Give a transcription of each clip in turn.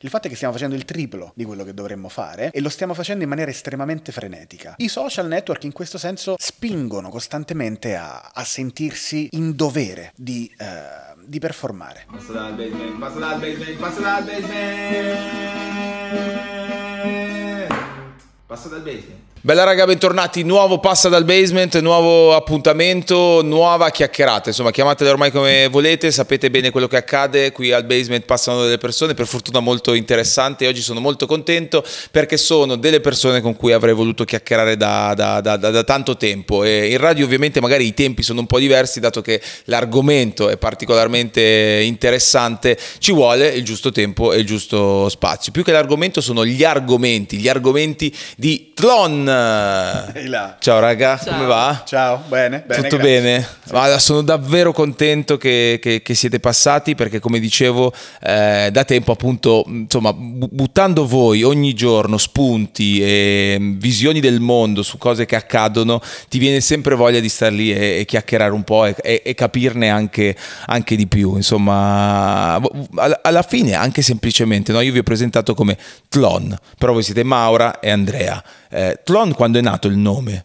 Il fatto è che stiamo facendo il triplo di quello che dovremmo fare e lo stiamo facendo in maniera estremamente frenetica. I social network in questo senso spingono costantemente a, a sentirsi in dovere di, eh, di performare. Passa dal basement, passa dal basement, passa dal basement. Passa dal basement. Bella raga, bentornati, nuovo Passa dal Basement, nuovo appuntamento, nuova chiacchierata, insomma chiamatele ormai come volete, sapete bene quello che accade, qui al Basement passano delle persone, per fortuna molto interessanti, oggi sono molto contento perché sono delle persone con cui avrei voluto chiacchierare da, da, da, da tanto tempo. E in radio ovviamente magari i tempi sono un po' diversi dato che l'argomento è particolarmente interessante, ci vuole il giusto tempo e il giusto spazio, più che l'argomento sono gli argomenti, gli argomenti di Tlon Ehi là. Ciao raga, Ciao. come va? Ciao, bene? bene Tutto grazie. bene? Guarda, sono davvero contento che, che- che siete passati perché come dicevo eh, da tempo appunto insomma bu- buttando voi ogni giorno spunti e mm, visioni del mondo su cose che accadono ti viene sempre voglia di star lì e, e chiacchierare un po' e, e- e capirne anche, anche di più insomma alla fine anche semplicemente no? io vi ho presentato come Tlon però voi siete Maura e Andrea Eh, Tlon quando è nato il nome?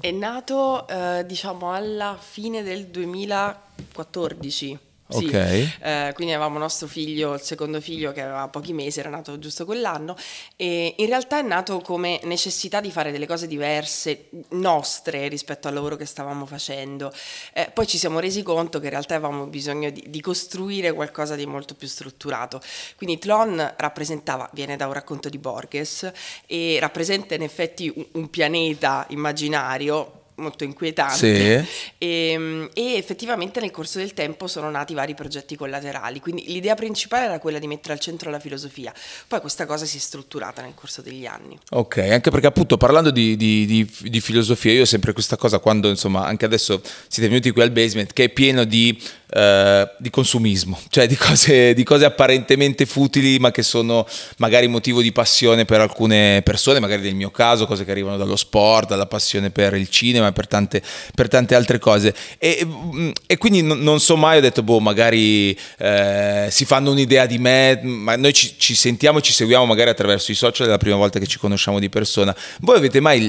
È nato, eh, diciamo, alla fine del 2014. Sì. Ok. Eh, quindi avevamo nostro figlio, il secondo figlio che aveva pochi mesi, era nato giusto quell'anno e in realtà è nato come necessità di fare delle cose diverse, nostre rispetto al lavoro che stavamo facendo. Eh, poi ci siamo resi conto che in realtà avevamo bisogno di, di costruire qualcosa di molto più strutturato. Quindi Tlon rappresentava, viene da un racconto di Borges e rappresenta in effetti un, un pianeta immaginario molto inquietante Sì. e, e effettivamente nel corso del tempo sono nati vari progetti collaterali, quindi l'idea principale era quella di mettere al centro la filosofia, poi questa cosa si è strutturata nel corso degli anni. Ok, anche perché appunto parlando di, di- di- di filosofia, io ho sempre questa cosa quando insomma anche adesso siete venuti qui al basement che è pieno di, eh, di consumismo, cioè di cose, di cose apparentemente futili ma che sono magari motivo di passione per alcune persone, magari nel mio caso, cose che arrivano dallo sport, dalla passione per il cinema e per tante, per tante altre cose. E, mm, e quindi non, non so mai, ho detto, boh, magari eh, si fanno un'idea di me, ma noi ci, ci sentiamo ci seguiamo magari attraverso i social, è la prima volta che ci conosciamo di persona. Voi avete mai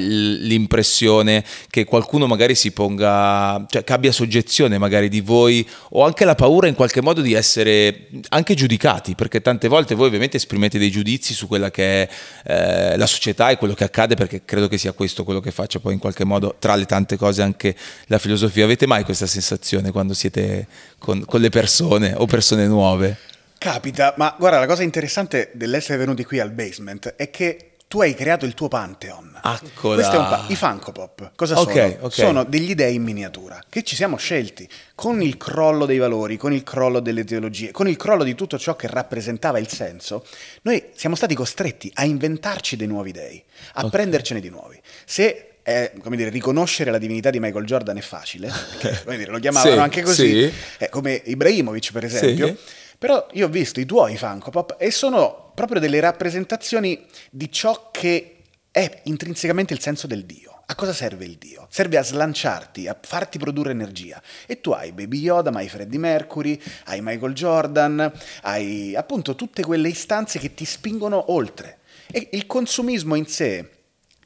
l'impressione che qualcuno magari si ponga, cioè che abbia soggezione magari di voi o anche la paura in qualche modo di essere anche giudicati? Perché tante volte voi ovviamente esprimete dei giudizi su quella che è eh, la società e quello che accade, perché credo che sia questo quello che faccia poi in qualche modo, tra le tante cose, anche la filosofia. Avete mai questa sensazione quando siete con, con le persone o persone nuove? Capita, ma guarda, la cosa interessante dell'essere venuti qui al basement è che tu hai creato il tuo Pantheon. Eccola. Questo è un pa- I Funko Pop. Cosa Ok, sono? ok. Sono degli dei in miniatura che ci siamo scelti con il crollo dei valori, con il crollo delle teologie, con il crollo di tutto ciò che rappresentava il senso. Noi siamo stati costretti a inventarci dei nuovi dei, a Ok. prendercene di nuovi. Se come dire, riconoscere la divinità di Michael Jordan è facile, perché, come dire, lo chiamavano Sì, anche così, sì. eh, come Ibrahimovic per esempio. Sì. Però io ho visto i tuoi Funko Pop e sono proprio delle rappresentazioni di ciò che è intrinsecamente il senso del Dio. A cosa serve il Dio? Serve a slanciarti, a farti produrre energia. E tu hai Baby Yoda, ma hai Freddie Mercury, hai Michael Jordan, hai appunto tutte quelle istanze che ti spingono oltre. E il consumismo in sé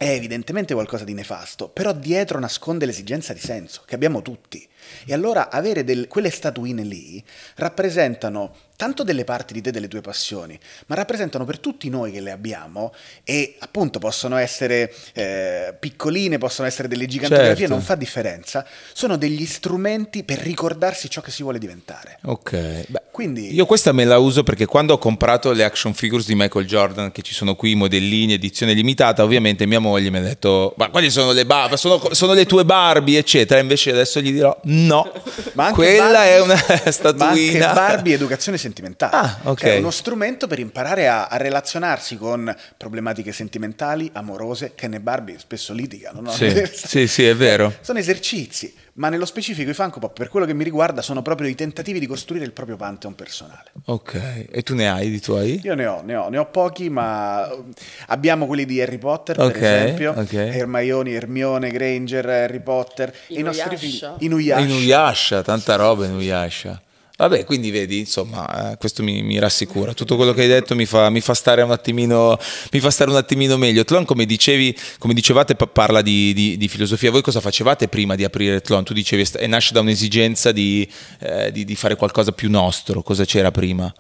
è evidentemente qualcosa di nefasto, però dietro nasconde l'esigenza di senso che abbiamo tutti. E allora avere del- quelle statuine lì rappresentano tanto delle parti di te, delle tue passioni, ma rappresentano per tutti noi che le abbiamo e appunto possono essere eh, piccoline, possono essere delle gigantografie, Certo. non fa differenza, sono degli strumenti per ricordarsi ciò che si vuole diventare. Ok, beh, Quindi io questa me la uso perché quando ho comprato le action figures di Michael Jordan, che ci sono qui, modellini, edizione limitata, ovviamente mia moglie mi ha detto, ma quali sono le Barbie? Sono, sono le tue Barbie, eccetera. Invece adesso gli dirò, no, Ma anche quella Barbie- è una Ma anche statuina. Barbie educazione sentimentale. Ah, ok. Cioè, è uno strumento per imparare a, a relazionarsi con problematiche sentimentali, amorose, che ne Barbie spesso litigano, no? Sì, sì, sì, è vero. Sono esercizi, ma nello specifico i Funko Pop, per quello che mi riguarda, sono proprio i tentativi di costruire il proprio Pantheon personale. Ok, e tu ne hai di tuoi? Io ne ho, ne ho, ne ho pochi, ma uh, abbiamo quelli di Harry Potter, Ok, per esempio, ok. Hermione, Hermione, Granger, Harry Potter, e i nostri Inuyasha. figli, Inuyasha. Inuyasha, tanta roba Inuyasha. Vabbè, quindi vedi, insomma, eh, questo mi, mi, rassicura. Tutto quello che hai detto mi fa, mi fa, stare, un attimino, mi fa stare un attimino meglio. Tlon, come, dicevi, come dicevate, parla di, di, di, filosofia. Voi cosa facevate prima di aprire Tlon? Tu dicevi, e nasce da un'esigenza di, eh, di, fare qualcosa più nostro. Cosa c'era prima?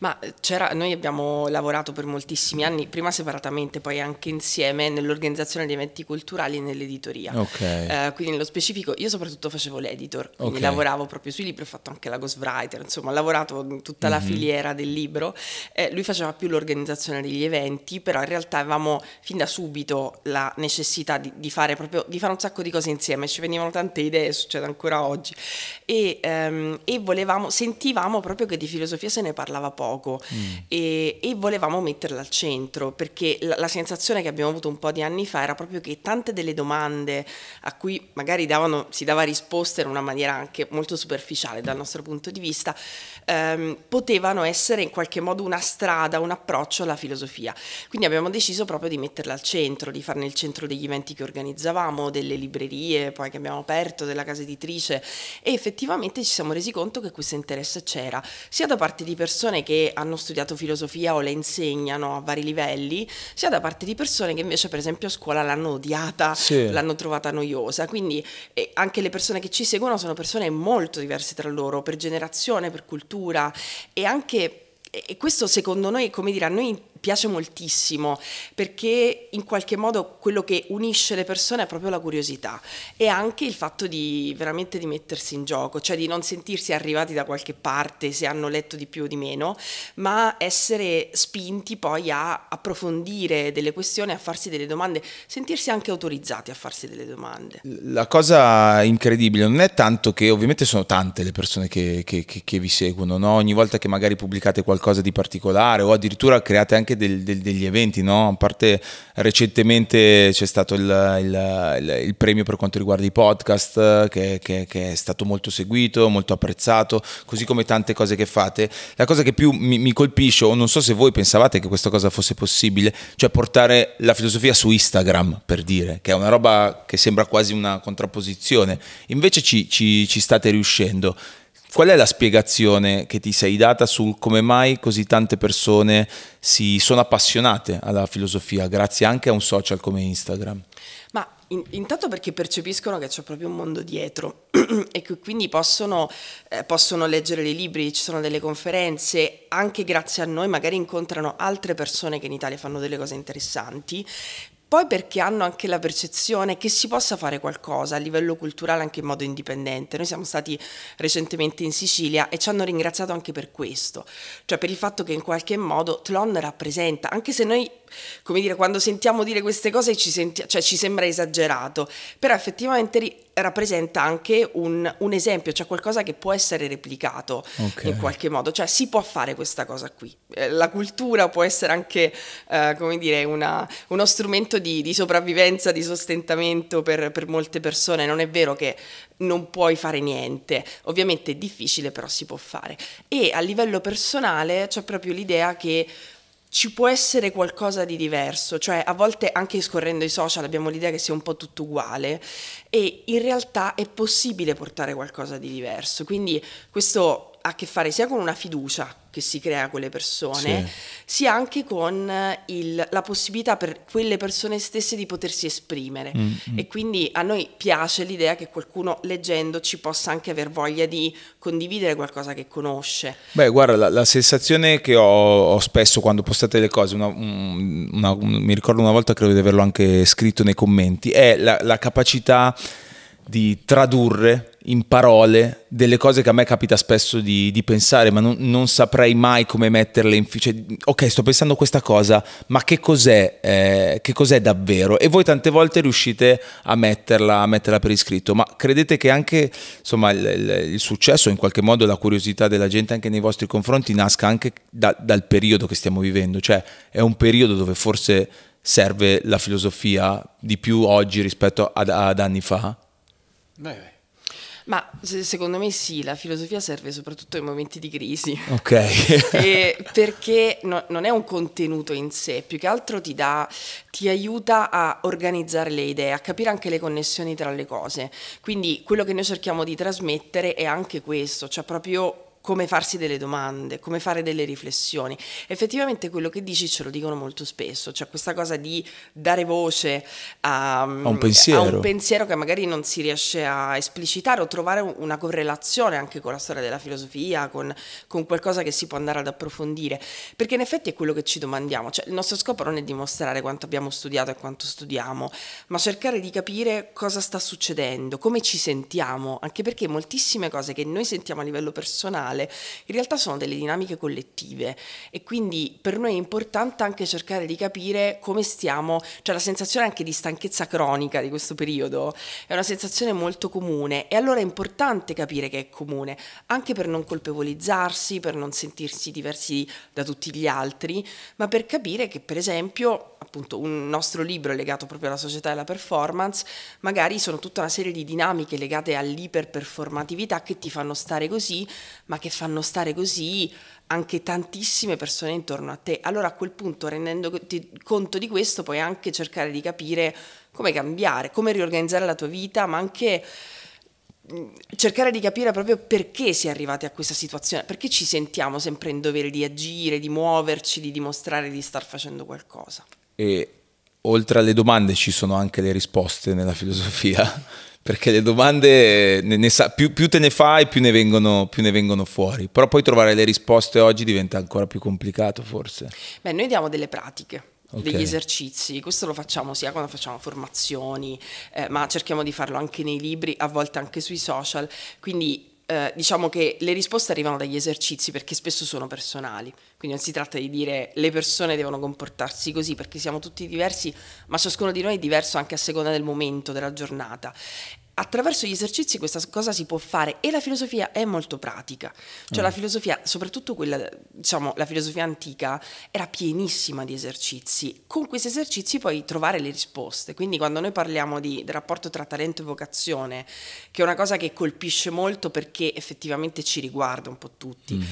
Ma c'era, noi abbiamo lavorato per moltissimi anni, prima separatamente, poi anche insieme, nell'organizzazione di eventi culturali e nell'editoria. Okay. Eh, quindi nello specifico, io soprattutto facevo l'editor, quindi okay. lavoravo proprio sui libri, ho fatto anche la ghostwriter writer, insomma, ha lavorato in tutta la mm-hmm. filiera del libro. Eh, lui faceva più l'organizzazione degli eventi, però in realtà avevamo fin da subito la necessità di, di, fare proprio, di fare un sacco di cose insieme, ci venivano tante idee, succede ancora oggi. E, ehm, e volevamo, sentivamo proprio che di filosofia se ne parlava poco mm. e, e, volevamo metterla al centro, perché la, la sensazione che abbiamo avuto un po' di anni fa era proprio che tante delle domande a cui magari davano, si dava risposta in una maniera anche molto superficiale dal nostro punto di vista, vista, ehm, potevano essere in qualche modo una strada, un approccio alla filosofia. Quindi abbiamo deciso proprio di metterla al centro, di farne il centro degli eventi che organizzavamo, delle librerie poi che abbiamo aperto, della casa editrice e effettivamente ci siamo resi conto che questo interesse c'era, sia da parte di persone che hanno studiato filosofia o la insegnano a vari livelli, sia da parte di persone che invece per esempio a scuola l'hanno odiata, sì. l'hanno trovata noiosa. Quindi eh, anche le persone che ci seguono sono persone molto diverse tra loro, per generazioni educazione, per cultura e anche e questo secondo noi, come dire, a noi piace moltissimo perché in qualche modo quello che unisce le persone è proprio la curiosità e anche il fatto di veramente di mettersi in gioco, cioè di non sentirsi arrivati da qualche parte se hanno letto di più o di meno, ma essere spinti poi a approfondire delle questioni, a farsi delle domande, sentirsi anche autorizzati a farsi delle domande. La cosa incredibile non è tanto che ovviamente sono tante le persone che, che, che, che vi seguono, no? ogni volta che magari pubblicate qualcosa di particolare o addirittura create anche del, del, degli eventi, no? a parte recentemente c'è stato il, il, il, il, premio per quanto riguarda i podcast che, che, che, è stato molto seguito, molto apprezzato, così come tante cose che fate. La cosa che più mi, mi colpisce, o non so se voi pensavate che questa cosa fosse possibile, cioè portare la filosofia su Instagram, per dire, che è una roba che sembra quasi una contrapposizione, invece ci, ci, ci state riuscendo. Qual è la spiegazione che ti sei data sul come mai così tante persone si sono appassionate alla filosofia grazie anche a un social come Instagram? Ma in, intanto perché percepiscono che c'è proprio un mondo dietro e che quindi possono, eh, possono, leggere dei libri, ci sono delle conferenze, anche grazie a noi magari incontrano altre persone che in Italia fanno delle cose interessanti, poi perché hanno anche la percezione che si possa fare qualcosa a livello culturale anche in modo indipendente. Noi siamo stati recentemente in Sicilia e ci hanno ringraziato anche per questo, cioè per il fatto che in qualche modo Tlon rappresenta, anche se noi, come dire, quando sentiamo dire queste cose ci, senti- cioè, ci sembra esagerato, però effettivamente rappresenta anche un, un, esempio, cioè qualcosa che può essere replicato okay. in qualche modo, cioè si può fare questa cosa qui. Eh, la cultura può essere anche, eh, come dire, una, uno strumento di, di, sopravvivenza, di sostentamento per, per molte persone, non è vero che non puoi fare niente, ovviamente è difficile però si può fare. E a livello personale c'è proprio l'idea che ci può essere qualcosa di diverso, cioè a volte anche scorrendo i social abbiamo l'idea che sia un po' tutto uguale e in realtà è possibile portare qualcosa di diverso, quindi questo a che fare sia con una fiducia che si crea con le persone, sì. sia anche con il, la possibilità per quelle persone stesse di potersi esprimere. Mm-hmm. E quindi a noi piace l'idea che qualcuno leggendo ci possa anche aver voglia di condividere qualcosa che conosce. Beh, guarda, la, la sensazione che ho, ho, spesso quando postate le cose, una, una, una, mi ricordo una volta credo di averlo anche scritto nei commenti, è la, la capacità di tradurre in parole delle cose che a me capita spesso di, di pensare, ma non, non, saprei mai come metterle in... Cioè, ok, sto pensando questa cosa, ma che cos'è, eh, che cos'è davvero? E voi tante volte riuscite a metterla, a metterla per iscritto, ma credete che anche insomma, il, il, il, successo, in qualche modo la curiosità della gente anche nei vostri confronti nasca anche da, dal periodo che stiamo vivendo? Cioè è un periodo dove forse serve la filosofia di più oggi rispetto ad, ad anni fa? Beh, ma secondo me sì, la filosofia serve soprattutto in momenti di crisi. Ok. perché no, non è un contenuto in sé, più che altro ti dà, ti aiuta a organizzare le idee, a capire anche le connessioni tra le cose. Quindi quello che noi cerchiamo di trasmettere è anche questo, cioè proprio come farsi delle domande, come fare delle riflessioni. Effettivamente quello che dici ce lo dicono molto spesso, cioè questa cosa di dare voce a, A un pensiero. a un pensiero che magari non si riesce a esplicitare o trovare una correlazione anche con la storia della filosofia, con, con qualcosa che si può andare ad approfondire, perché in effetti è quello che ci domandiamo, cioè il nostro scopo non è dimostrare quanto abbiamo studiato e quanto studiamo, ma cercare di capire cosa sta succedendo, come ci sentiamo, anche perché moltissime cose che noi sentiamo a livello personale in realtà sono delle dinamiche collettive e quindi per noi è importante anche cercare di capire come stiamo, cioè la sensazione anche di stanchezza cronica di questo periodo è una sensazione molto comune e allora è importante capire che è comune, anche per non colpevolizzarsi, per non sentirsi diversi da tutti gli altri, ma per capire che per esempio appunto un nostro libro è legato proprio alla società e alla performance, magari sono tutta una serie di dinamiche legate all'iperperformatività che ti fanno stare così, ma che fanno stare così anche tantissime persone intorno a te. Allora a quel punto, rendendoti conto di questo, puoi anche cercare di capire come cambiare, come riorganizzare la tua vita, ma anche cercare di capire proprio perché si è arrivati a questa situazione, perché ci sentiamo sempre in dovere di agire, di muoverci, di dimostrare di star facendo qualcosa. E oltre alle domande ci sono anche le risposte nella filosofia, perché le domande ne- ne sa- più, più te ne fai, più ne, vengono, più ne vengono fuori. Però poi trovare le risposte oggi diventa ancora più complicato, forse. Beh, noi diamo delle pratiche. Ok. degli esercizi, questo lo facciamo sia quando facciamo formazioni, eh, ma cerchiamo di farlo anche nei libri, a volte anche sui social, quindi eh, diciamo che le risposte arrivano dagli esercizi perché spesso sono personali, quindi non si tratta di dire le persone devono comportarsi così perché siamo tutti diversi, ma ciascuno di noi è diverso anche a seconda del momento, della giornata. Attraverso gli esercizi questa cosa si può fare e la filosofia è molto pratica, cioè la filosofia, soprattutto quella, diciamo, la filosofia antica, era pienissima di esercizi. Con questi esercizi puoi trovare le risposte, quindi quando noi parliamo di, del rapporto tra talento e vocazione, che è una cosa che colpisce molto perché effettivamente ci riguarda un po' tutti,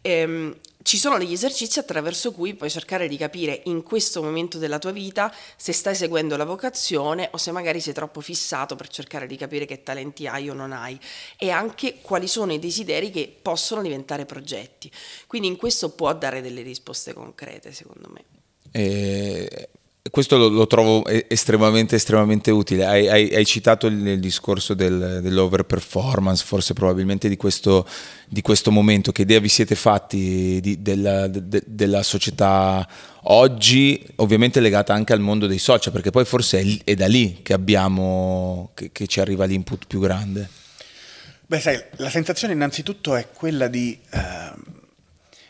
ehm, ci sono degli esercizi attraverso cui puoi cercare di capire in questo momento della tua vita se stai seguendo la vocazione o se magari sei troppo fissato per cercare di capire che talenti hai o non hai e anche quali sono i desideri che possono diventare progetti. Quindi in questo può dare delle risposte concrete, secondo me. E questo lo, lo trovo estremamente, estremamente utile. Hai, hai- hai citato il, il discorso del, dell'overperformance, forse probabilmente di questo, di questo momento. Che idea vi siete fatti di- della, de- della società oggi, ovviamente legata anche al mondo dei social, perché poi forse è, è da lì che abbiamo, che, che ci arriva l'input più grande. Beh, sai, la sensazione innanzitutto è quella di ehm,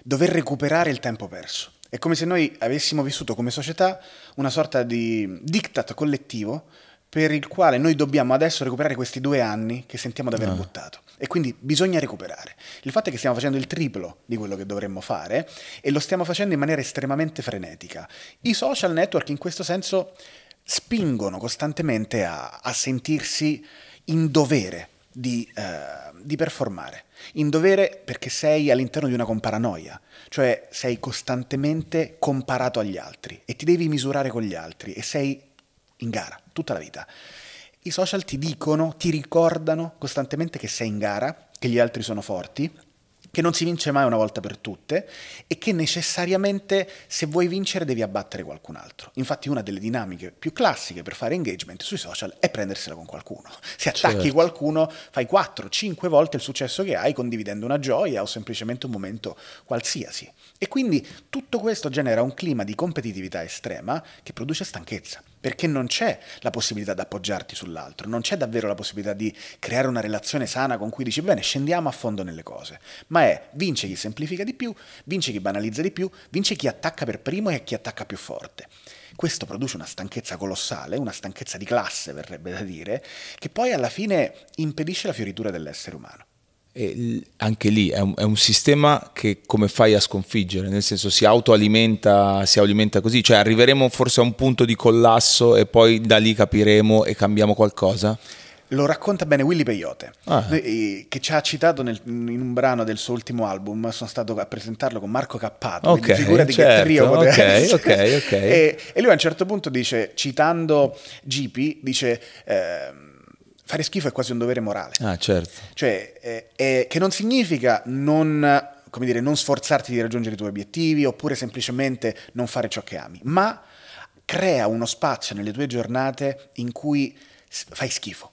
dover recuperare il tempo perso. È come se noi avessimo vissuto come società una sorta di diktat collettivo per il quale noi dobbiamo adesso recuperare questi due anni che sentiamo di aver buttato. E quindi bisogna recuperare. Il fatto è che stiamo facendo il triplo di quello che dovremmo fare e lo stiamo facendo in maniera estremamente frenetica. I social network in questo senso spingono costantemente a, a sentirsi in dovere di, eh, di performare, in dovere perché sei all'interno di una comparanoia, cioè sei costantemente comparato agli altri e ti devi misurare con gli altri e sei in gara tutta la vita. I social ti dicono, ti ricordano costantemente che sei in gara, che gli altri sono forti, che non si vince mai una volta per tutte e che necessariamente se vuoi vincere devi abbattere qualcun altro. Infatti una delle dinamiche più classiche per fare engagement sui social è prendersela con qualcuno. Se attacchi Certo. qualcuno fai 4-5 volte il successo che hai condividendo una gioia o semplicemente un momento qualsiasi. E quindi tutto questo genera un clima di competitività estrema che produce stanchezza, perché non c'è la possibilità di appoggiarti sull'altro, non c'è davvero la possibilità di creare una relazione sana con cui dici bene, scendiamo a fondo nelle cose, ma è vince chi semplifica di più, vince chi banalizza di più, vince chi attacca per primo e chi attacca più forte. Questo produce una stanchezza colossale, una stanchezza di classe, verrebbe da dire, che poi alla fine impedisce la fioritura dell'essere umano. E anche lì è un, è un sistema che come fai a sconfiggere? Nel senso si autoalimenta, si alimenta così, cioè arriveremo forse a un punto di collasso e poi da lì capiremo e cambiamo qualcosa? Lo racconta bene Willy Peyote, Ah. Eh, che ci ha citato nel- in un brano del suo ultimo album. Sono stato a presentarlo con Marco Cappato. Ok, quindi figurati certo, che trio poteva ok, essere. ok, ok. E, e lui a un certo punto dice, citando GP, dice. ehm, fare schifo è quasi un dovere morale. Ah, certo. Cioè, eh, eh, che non significa non, come dire, non sforzarti di raggiungere i tuoi obiettivi oppure semplicemente non fare ciò che ami, ma crea uno spazio nelle tue giornate in cui fai schifo,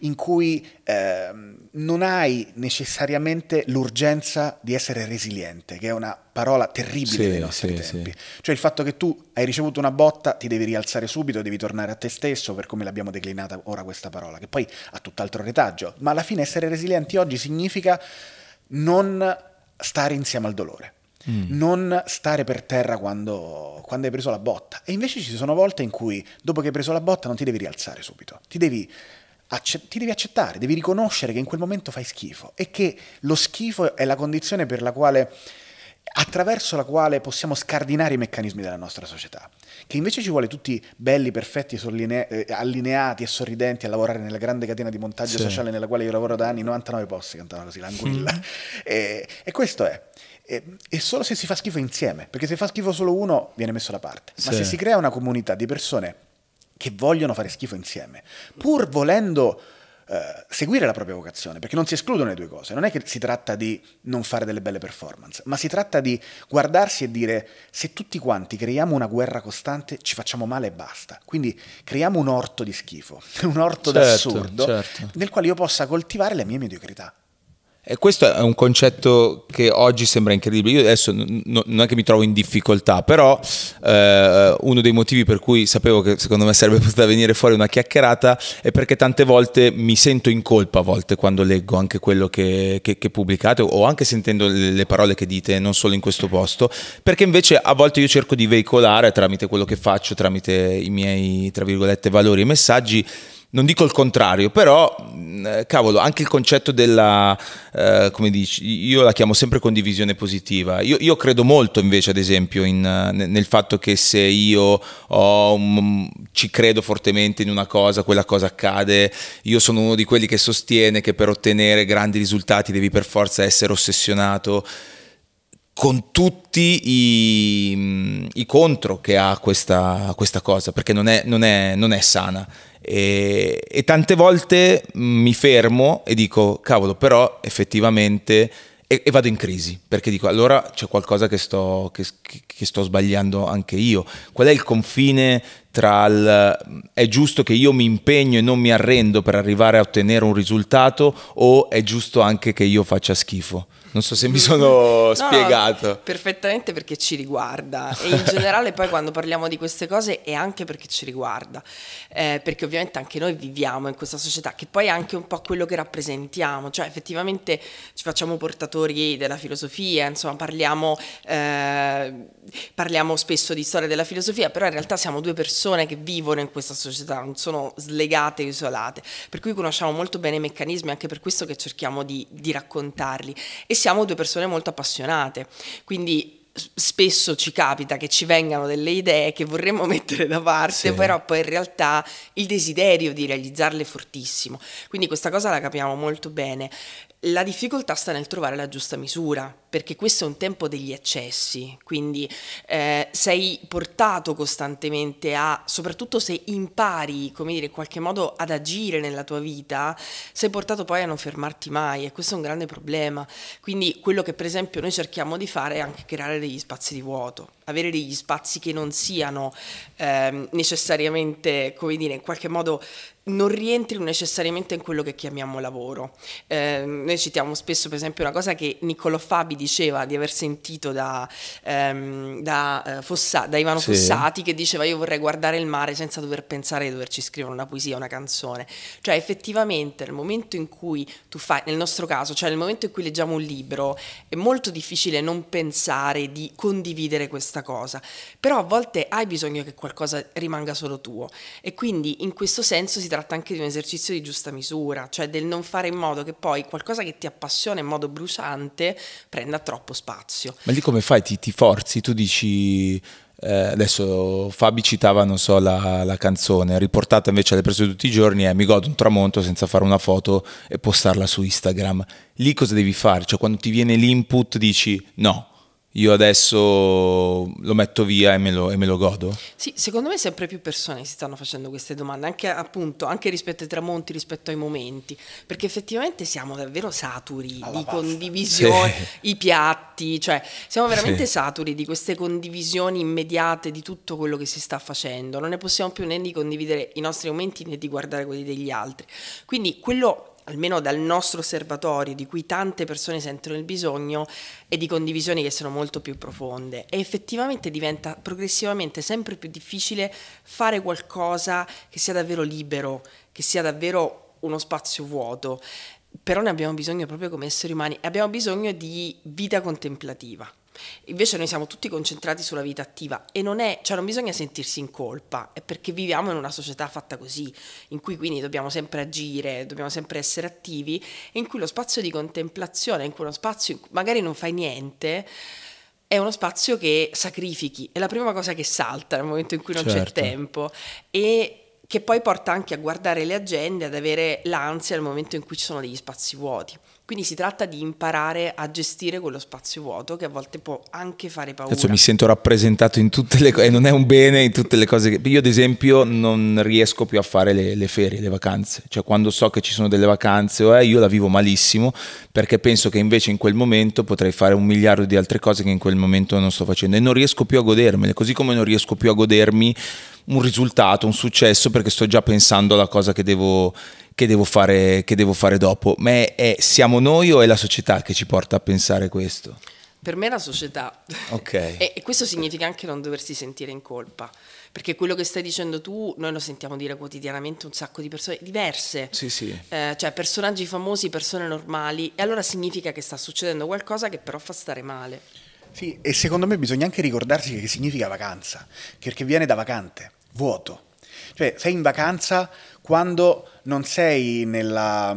in cui ehm, non hai necessariamente l'urgenza di essere resiliente, che è una parola terribile Sì, dei nostri sì, tempi. sì. Cioè il fatto che tu hai ricevuto una botta, ti devi rialzare subito, devi tornare a te stesso, per come l'abbiamo declinata ora questa parola, che poi ha tutt'altro retaggio. Ma alla fine essere resilienti oggi significa non stare insieme al dolore. Non stare per terra quando, quando hai preso la botta. E invece ci sono volte in cui, dopo che hai preso la botta, non ti devi rialzare subito. Ti devi, acce- ti devi accettare, devi riconoscere che in quel momento fai schifo e che lo schifo è la condizione per la quale attraverso la quale possiamo scardinare i meccanismi della nostra società. Che invece ci vuole tutti belli, perfetti, eh, allineati e sorridenti a lavorare nella grande catena di montaggio Sì. sociale nella quale io lavoro da anni, 99 posti cantavano così, l'anguilla. E, e questo è. E, e solo se si fa schifo insieme, perché se fa schifo solo uno viene messo da parte. Ma Sì. se si crea una comunità di persone che vogliono fare schifo insieme, pur volendo eh, seguire la propria vocazione, perché non si escludono le due cose. Non è che si tratta di non fare delle belle performance, ma si tratta di guardarsi e dire se tutti quanti creiamo una guerra costante ci facciamo male e basta. Quindi creiamo un orto di schifo, un orto Certo, d'assurdo certo. nel quale io possa coltivare le mie mediocrità. E questo è un concetto che oggi sembra incredibile. Io adesso n- n- non è che mi trovo in difficoltà, però eh, uno dei motivi per cui sapevo che secondo me sarebbe potuta venire fuori una chiacchierata è perché tante volte mi sento in colpa a volte quando leggo anche quello che, che- che pubblicate o anche sentendo le, le parole che dite, non solo in questo posto, perché invece a volte io cerco di veicolare tramite quello che faccio, tramite i miei, tra virgolette, valori e messaggi non dico il contrario, però mh, eh, cavolo, anche il concetto della, eh, come dici, io la chiamo sempre condivisione positiva. Io, io credo molto invece, ad esempio, in, eh, ne- nel fatto che se io un- ci credo fortemente in una cosa, quella cosa accade. Io sono uno di quelli che sostiene che per ottenere grandi risultati devi per forza essere ossessionato con tutti i, i contro che ha questa, questa cosa, perché non è, non è- non è sana. E, e tante volte mi fermo e dico, cavolo, però effettivamente... E, e vado in crisi, perché dico, allora c'è qualcosa che sto, che- che sto sbagliando anche io. Qual è il confine tra il è giusto che io mi impegno e non mi arrendo per arrivare a ottenere un risultato o è giusto anche che io faccia schifo? Non so se mi sono No, spiegato. perfettamente perché ci riguarda e in generale poi quando parliamo di queste cose è anche perché ci riguarda, Eh, perché ovviamente anche noi viviamo in questa società che poi è anche un po' quello che rappresentiamo, cioè effettivamente ci facciamo portatori della filosofia, insomma parliamo, eh, parliamo spesso di storia della filosofia, però in realtà siamo due persone che vivono in questa società, non sono slegate isolate, per cui conosciamo molto bene i meccanismi, anche per questo che cerchiamo di, di raccontarli e siamo due persone molto appassionate, quindi spesso ci capita che ci vengano delle idee che vorremmo mettere da parte, Sì. però poi in realtà il desiderio di realizzarle è fortissimo. Quindi questa cosa la capiamo molto bene. La difficoltà sta nel trovare la giusta misura, perché questo è un tempo degli eccessi, quindi eh, sei portato costantemente a, soprattutto se impari, come dire, in qualche modo ad agire nella tua vita, sei portato poi a non fermarti mai e questo è un grande problema. Quindi quello che per esempio noi cerchiamo di fare è anche creare degli spazi di vuoto, avere degli spazi che non siano ehm, necessariamente, come dire, in qualche modo non rientrino necessariamente in quello che chiamiamo lavoro. Eh, noi citiamo spesso, per esempio, una cosa che Niccolò Fabi diceva di aver sentito da, ehm, da, eh, Fossa- da Ivano Sì. Fossati, che diceva io vorrei guardare il mare senza dover pensare di doverci scrivere una poesia, una canzone. Cioè effettivamente nel momento in cui tu fai, nel nostro caso, cioè nel momento in cui leggiamo un libro, è molto difficile non pensare di condividere questa cosa, però a volte hai bisogno che qualcosa rimanga solo tuo e quindi in questo senso si tratta anche di un esercizio di giusta misura, cioè del non fare in modo che poi qualcosa che ti appassiona in modo bruciante prenda troppo spazio. Ma lì come fai? Ti, ti forzi? Tu dici... eh, adesso Fabi citava, non so, la, la canzone, riportata invece alle persone tutti i giorni è Mi godo un tramonto senza fare una foto e postarla su Instagram. Lì cosa devi fare? Cioè quando ti viene l'input dici no, io adesso lo metto via e me lo, e me lo godo? Sì, secondo me sempre più persone si stanno facendo queste domande, anche appunto, anche rispetto ai tramonti, rispetto ai momenti, perché effettivamente siamo davvero saturi Alla di pasta. condivisioni, Sì. i piatti, cioè siamo veramente Sì. saturi di queste condivisioni immediate di tutto quello che si sta facendo, non ne possiamo più né di condividere i nostri momenti né di guardare quelli degli altri. Quindi quello almeno dal nostro osservatorio, di cui tante persone sentono il bisogno, e di condivisioni che sono molto più profonde. E effettivamente diventa progressivamente sempre più difficile fare qualcosa che sia davvero libero, che sia davvero uno spazio vuoto. Però ne abbiamo bisogno proprio come esseri umani, abbiamo bisogno di vita contemplativa. Invece noi siamo tutti concentrati sulla vita attiva e non è, cioè non bisogna sentirsi in colpa, è perché viviamo in una società fatta così, in cui quindi dobbiamo sempre agire, dobbiamo sempre essere attivi e in cui lo spazio di contemplazione, in cui uno spazio magari non fai niente, è uno spazio che sacrifichi, è la prima cosa che salta nel momento in cui non c'è Certo. tempo e che poi porta anche a guardare le agende, ad avere l'ansia nel momento in cui ci sono degli spazi vuoti. Quindi si tratta di imparare a gestire quello spazio vuoto che a volte può anche fare paura. Adesso mi sento rappresentato in tutte le cose, e non è un bene in tutte le cose che... Io ad esempio non riesco più a fare le, le ferie, le vacanze, cioè quando so che ci sono delle vacanze eh, io la vivo malissimo perché penso che invece in quel momento potrei fare un miliardo di altre cose che in quel momento non sto facendo. E non riesco più a godermele, così come non riesco più a godermi un risultato, un successo perché sto già pensando alla cosa che devo, che devo, fare, che devo fare dopo. Ma è, è- siamo noi o è la società che ci porta a pensare questo? Per me è la società. Ok. e, e questo significa anche non doversi sentire in colpa. Perché quello che stai dicendo tu, noi lo sentiamo dire quotidianamente un sacco di persone diverse. Sì, sì. Eh, cioè personaggi famosi, persone normali. E allora significa che sta succedendo qualcosa che però fa stare male. Sì, e secondo me bisogna anche ricordarsi che significa vacanza, perché viene da vacante, vuoto. Cioè, sei in vacanza quando non sei nella,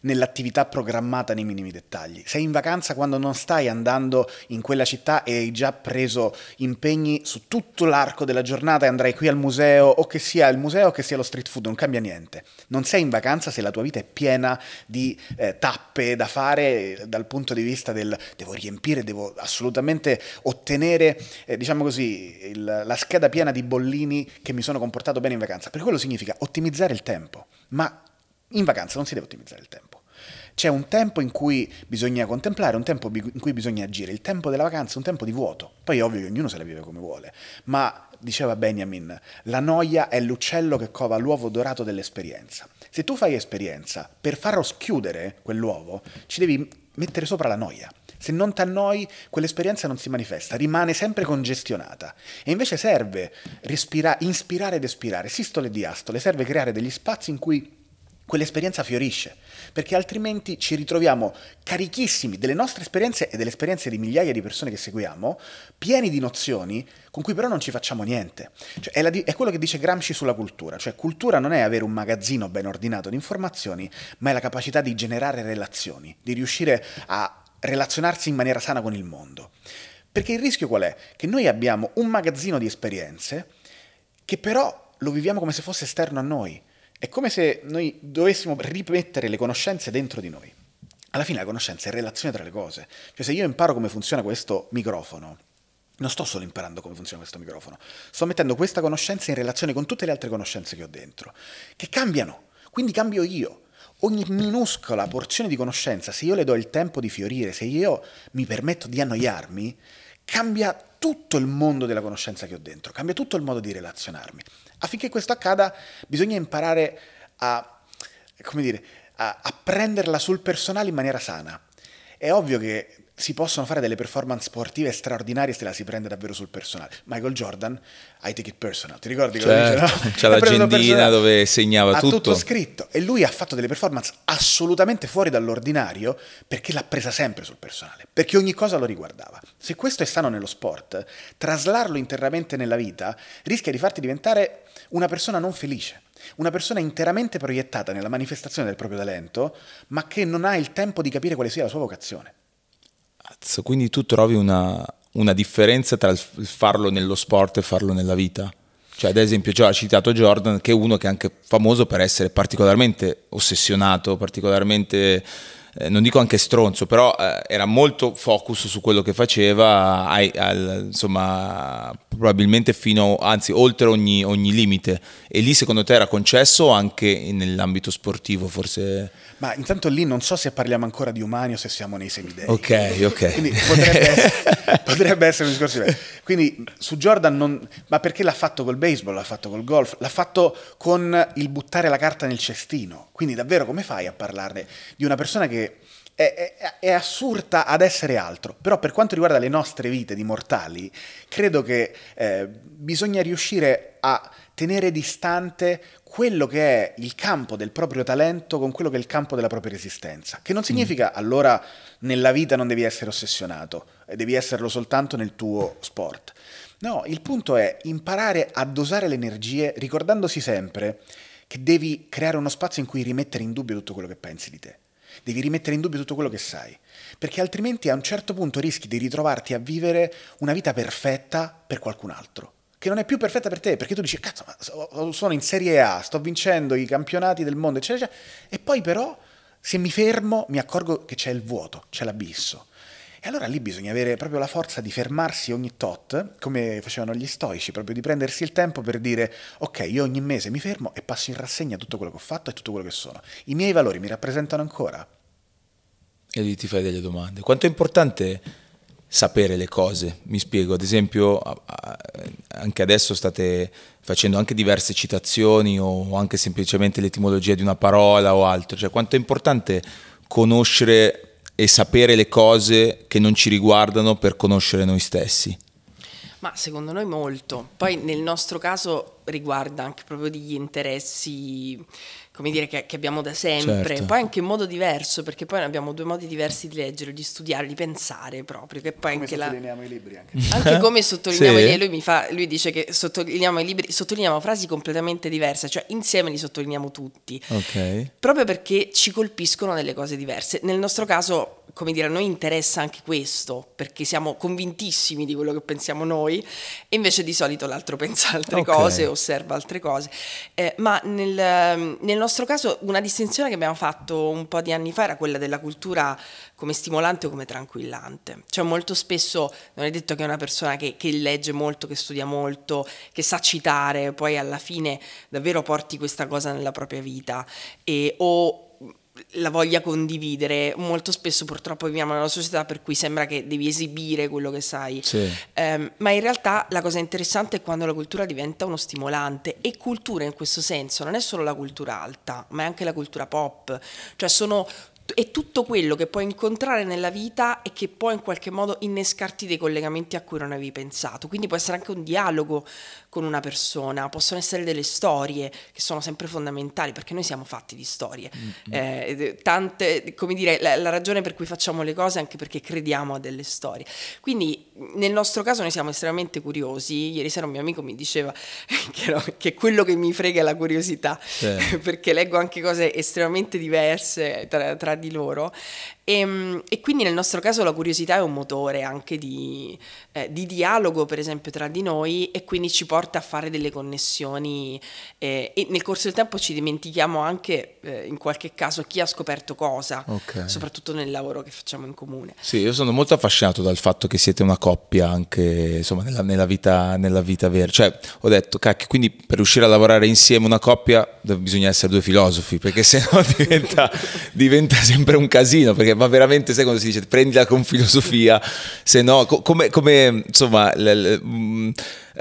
nell'attività programmata nei minimi dettagli. Sei in vacanza quando non stai andando in quella città e hai già preso impegni su tutto l'arco della giornata e andrai qui al museo, o che sia il museo o che sia lo street food, non cambia niente. Non sei in vacanza se la tua vita è piena di eh, tappe da fare eh, dal punto di vista del devo riempire, devo assolutamente ottenere, eh, diciamo così, il- la scheda piena di bollini che mi sono comportato bene in vacanza. Per quello significa ottimizzare il tempo, ma in vacanza non si deve ottimizzare il tempo. C'è un tempo in cui bisogna contemplare, un tempo in cui bisogna agire. Il tempo della vacanza è un tempo di vuoto. Poi è ovvio che ognuno se la vive come vuole. Ma, diceva Benjamin, la noia è l'uccello che cova l'uovo dorato dell'esperienza. Se tu fai esperienza, per far schiudere quell'uovo, ci devi mettere sopra la noia. Se non ti annoi, quell'esperienza non si manifesta, rimane sempre congestionata. E invece serve respira- inspirare ed espirare, sistole e diastole, serve creare degli spazi in cui quell'esperienza fiorisce, perché altrimenti ci ritroviamo carichissimi delle nostre esperienze e delle esperienze di migliaia di persone che seguiamo, pieni di nozioni con cui però non ci facciamo niente. Cioè, è, di- è quello che dice Gramsci sulla cultura, cioè cultura non è avere un magazzino ben ordinato di informazioni, ma è la capacità di generare relazioni, di riuscire a relazionarsi in maniera sana con il mondo. Perché il rischio qual è? Che noi abbiamo un magazzino di esperienze che però lo viviamo come se fosse esterno a noi. È come se noi dovessimo rimettere le conoscenze dentro di noi. Alla fine la conoscenza è relazione tra le cose. Cioè se io imparo come funziona questo microfono, non sto solo imparando come funziona questo microfono, sto mettendo questa conoscenza in relazione con tutte le altre conoscenze che ho dentro, che cambiano. Quindi cambio io. Ogni minuscola porzione di conoscenza, se io le do il tempo di fiorire, se io mi permetto di annoiarmi, cambia tutto il mondo della conoscenza che ho dentro, cambia tutto il modo di relazionarmi. Affinché questo accada, bisogna imparare a, come dire, a, a prenderla sul personale in maniera sana. È ovvio che si possono fare delle performance sportive straordinarie se la si prende davvero sul personale. Michael Jordan, I take it personal, ti ricordi cosa Certo, dice? no? c'è sul l'agendina dove segnava tutto. tutto scritto e lui ha fatto delle performance assolutamente fuori dall'ordinario perché l'ha presa sempre sul personale, perché ogni cosa lo riguardava. Se questo è sano nello sport, traslarlo internamente nella vita rischia di farti diventare una persona non felice. Una persona interamente proiettata nella manifestazione del proprio talento, ma che non ha il tempo di capire quale sia la sua vocazione. Cazzo, Quindi tu trovi una, una differenza tra il farlo nello sport e farlo nella vita? Cioè, ad esempio, già ha citato Jordan, che è uno che è anche famoso per essere particolarmente ossessionato, particolarmente eh, non dico anche stronzo, però eh, era molto focus su quello che faceva, ai- al- insomma, probabilmente fino, anzi, oltre ogni, ogni limite. E lì secondo te era concesso anche nell'ambito sportivo, forse? Ma intanto lì non so se parliamo ancora di umani o se siamo nei semidei. Ok, ok. Quindi potrebbe essere, potrebbe essere un discorso diverso. Quindi su Jordan non... Ma perché l'ha fatto col baseball, l'ha fatto col golf, l'ha fatto con il buttare la carta nel cestino. Quindi davvero come fai a parlarne di una persona che è, è- è assurda ad essere altro? Però per quanto riguarda le nostre vite di mortali, credo che eh, bisogna riuscire a tenere distante quello che è il campo del proprio talento con quello che è il campo della propria esistenza. Che non significa allora nella vita non devi essere ossessionato, e devi esserlo soltanto nel tuo sport. No, il punto è imparare a dosare le energie ricordandosi sempre che devi creare uno spazio in cui rimettere in dubbio tutto quello che pensi di te. Devi rimettere in dubbio tutto quello che sai, perché altrimenti a un certo punto rischi di ritrovarti a vivere una vita perfetta per qualcun altro, che non è più perfetta per te, perché tu dici, cazzo, ma so- sono in Serie A, sto vincendo i campionati del mondo, eccetera, eccetera, e poi però se mi fermo mi accorgo che c'è il vuoto, c'è l'abisso. E allora lì bisogna avere proprio la forza di fermarsi ogni tot, come facevano gli stoici, proprio di prendersi il tempo per dire ok, io ogni mese mi fermo e passo in rassegna tutto quello che ho fatto e tutto quello che sono. I miei valori mi rappresentano ancora? E lì ti fai delle domande. Quanto è importante sapere le cose? Mi spiego, ad esempio, anche adesso state facendo anche diverse citazioni o anche semplicemente l'etimologia di una parola o altro. Cioè, quanto è importante conoscere e sapere le cose che non ci riguardano per conoscere noi stessi? Ma secondo noi molto. Poi nel nostro caso riguarda anche proprio degli interessi, come dire, che, che abbiamo da sempre. Certo. Poi anche in modo diverso, perché poi abbiamo due modi diversi di leggere, di studiare, di pensare proprio, che poi Come anche la... sottolineiamo i libri anche. Anche come sottolineiamo Sì. i lui, mi fa, lui dice che sottolineiamo i libri, sottolineiamo frasi completamente diverse, cioè insieme li sottolineiamo tutti. Ok. Proprio perché ci colpiscono delle cose diverse. Nel nostro caso, come dire, a noi interessa anche questo, perché siamo convintissimi di quello che pensiamo noi, e invece di solito l'altro pensa altre Ok. cose, osserva altre cose. Eh, ma nel, nel nostro caso una distinzione che abbiamo fatto un po' di anni fa era quella della cultura come stimolante o come tranquillante. Cioè molto spesso non è detto che una persona che, che legge molto, che studia molto, che sa citare, poi alla fine davvero porti questa cosa nella propria vita e, o la voglia condividere. Molto spesso purtroppo viviamo una società per cui sembra che devi esibire quello che sai. Sì. Ehm, ma in realtà la cosa interessante è quando la cultura diventa uno stimolante e cultura in questo senso non è solo la cultura alta, ma è anche la cultura pop, cioè sono è tutto quello che puoi incontrare nella vita e che può in qualche modo innescarti dei collegamenti a cui non avevi pensato. Quindi può essere anche un dialogo con una persona, possono essere delle storie che sono sempre fondamentali perché noi siamo fatti di storie. Eh, ed- tante, come dire, la, la ragione per cui facciamo le cose è anche perché crediamo a delle storie. Quindi nel nostro caso noi siamo estremamente curiosi. Ieri sera un mio amico mi diceva che, no, che quello che mi frega è la curiosità, Sì. perché leggo anche cose estremamente diverse tra, tra di loro. E, e quindi nel nostro caso la curiosità è un motore anche di, eh, di dialogo, per esempio, tra di noi e quindi ci porta a fare delle connessioni eh, e nel corso del tempo ci dimentichiamo anche eh, in qualche caso chi ha scoperto cosa, Ok. soprattutto nel lavoro che facciamo in comune. Sì, io sono molto affascinato dal fatto che siete una coppia anche insomma, nella, nella vita, nella vita vera. Cioè, ho detto, cacchio, quindi per riuscire a lavorare insieme una coppia bisogna essere due filosofi, perché sennò diventa, diventa sempre un casino, perché va veramente, sai quando si dice prendila con filosofia, se no, co- come, come, insomma, l- l- mm,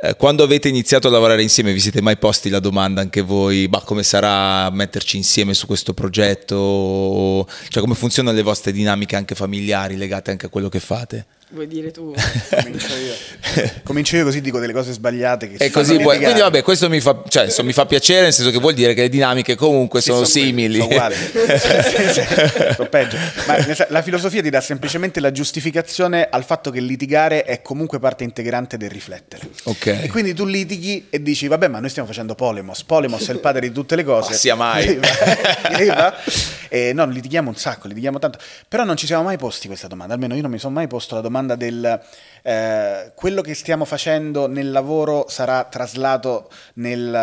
eh, quando avete iniziato a lavorare insieme vi siete mai posti la domanda anche voi, ma come sarà metterci insieme su questo progetto? Cioè come funzionano le vostre dinamiche anche familiari legate anche a quello che fate? Vuoi dire tu? Comincio io. Comincio io così dico delle cose sbagliate che E si così litigare. quindi vabbè, questo mi fa, cioè, insomma, mi fa piacere, nel senso che vuol dire che le dinamiche comunque Sì, sono quelle, simili. sono uguali. Sono peggio. Ma la filosofia ti dà semplicemente la giustificazione al fatto che litigare è comunque parte integrante del riflettere. Ok. E quindi tu litighi e dici, vabbè, ma noi stiamo facendo polemos. Polemos è il padre di tutte le cose. Ma sia mai. Lei va- lei va. E no, litighiamo un sacco, litighiamo tanto. Però non ci siamo mai posti questa domanda, almeno io non mi sono mai posto la domanda del eh, quello che stiamo facendo nel lavoro sarà traslato nel,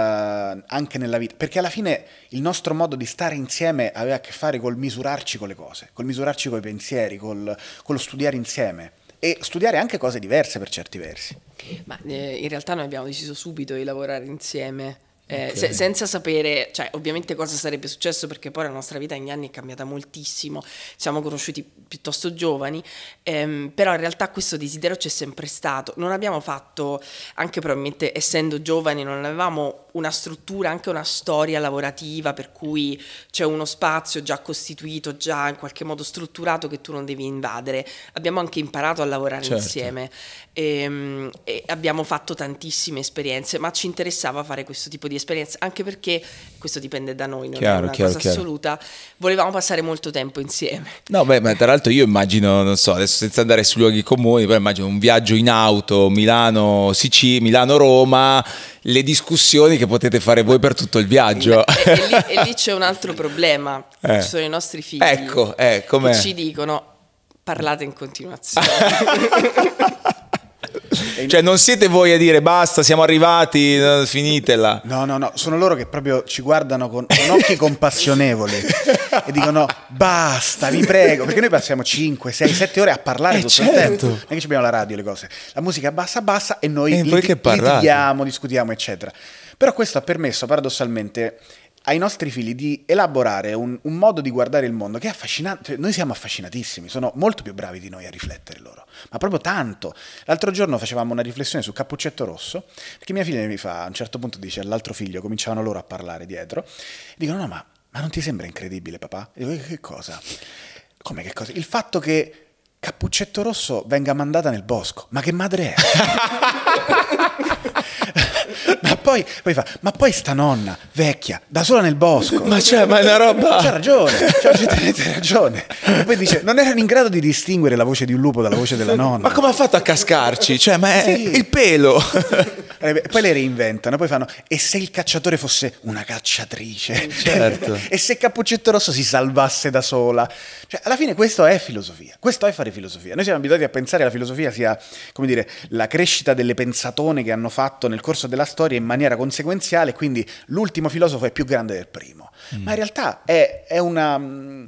anche nella vita. Perché alla fine il nostro modo di stare insieme aveva a che fare col misurarci con le cose, col misurarci con i pensieri, col, con lo studiare insieme e studiare anche cose diverse per certi versi. Ma eh, in realtà noi abbiamo deciso subito di lavorare insieme. Eh, okay. se, senza sapere, cioè, ovviamente cosa sarebbe successo perché poi la nostra vita negli anni è cambiata moltissimo, siamo conosciuti piuttosto giovani, ehm, però in realtà questo desiderio c'è sempre stato. Non abbiamo fatto, anche probabilmente essendo giovani, non avevamo una struttura, anche una storia lavorativa per cui c'è uno spazio già costituito, già in qualche modo strutturato che tu non devi invadere. Abbiamo anche imparato a lavorare certo. insieme e, ehm, e abbiamo fatto tantissime esperienze, ma ci interessava fare questo tipo di esperienze, anche perché questo dipende da noi, non chiaro, è una chiaro, cosa chiaro. assoluta. Volevamo passare molto tempo insieme. No, beh, ma tra l'altro io immagino, non so, adesso senza andare su luoghi comuni, però immagino un viaggio in auto, Milano-Sicilia, Milano-Roma le discussioni che potete fare voi per tutto il viaggio. E, e, lì, e lì, c'è un altro problema, eh. ci sono i nostri figli ecco, eh, che ci dicono parlate in continuazione. cioè non siete voi a dire basta, siamo arrivati, finitela. No, no, no, sono loro che proprio ci guardano con, con occhi compassionevoli e dicono basta, vi prego, perché noi passiamo 5, 6, 7 ore a parlare eh tutto certo. il tempo. Non è che abbiamo la radio, le cose. La musica bassa, bassa e noi e lit- litighiamo, discutiamo, eccetera. Però questo ha permesso paradossalmente ai nostri figli di elaborare un, un, modo di guardare il mondo che è affascinante. Cioè, noi siamo affascinatissimi, sono molto più bravi di noi a riflettere loro, ma proprio tanto. L'altro giorno facevamo una riflessione su Cappuccetto Rosso, perché mia figlia mi fa, a un certo punto dice all'altro figlio, cominciavano loro a parlare dietro, dicono no ma, ma non ti sembra incredibile papà? E dico che cosa? Come che cosa? Il fatto che Cappuccetto Rosso venga mandata nel bosco, ma che madre è? ma, poi, poi, fa, ma poi sta nonna, vecchia, da sola nel bosco. Ma c'è, ma è una roba... C'ha ragione, c'ha ragione. E poi dice, non erano in grado di distinguere la voce di un lupo dalla voce della nonna. Ma come ha fatto a cascarci? Cioè, ma è sì. il pelo. Eh, poi le reinventano, poi fanno, e se il cacciatore fosse una cacciatrice? Certo. e se Cappuccetto Rosso si salvasse da sola? Cioè, alla fine questo è filosofia, questo è fare filosofia. Noi siamo abituati a pensare che la filosofia sia, come dire, la crescita delle pensatone che hanno fatto nel corso della storia in maniera conseguenziale, quindi l'ultimo filosofo è più grande del primo. Mm. Ma in realtà è, è una mm,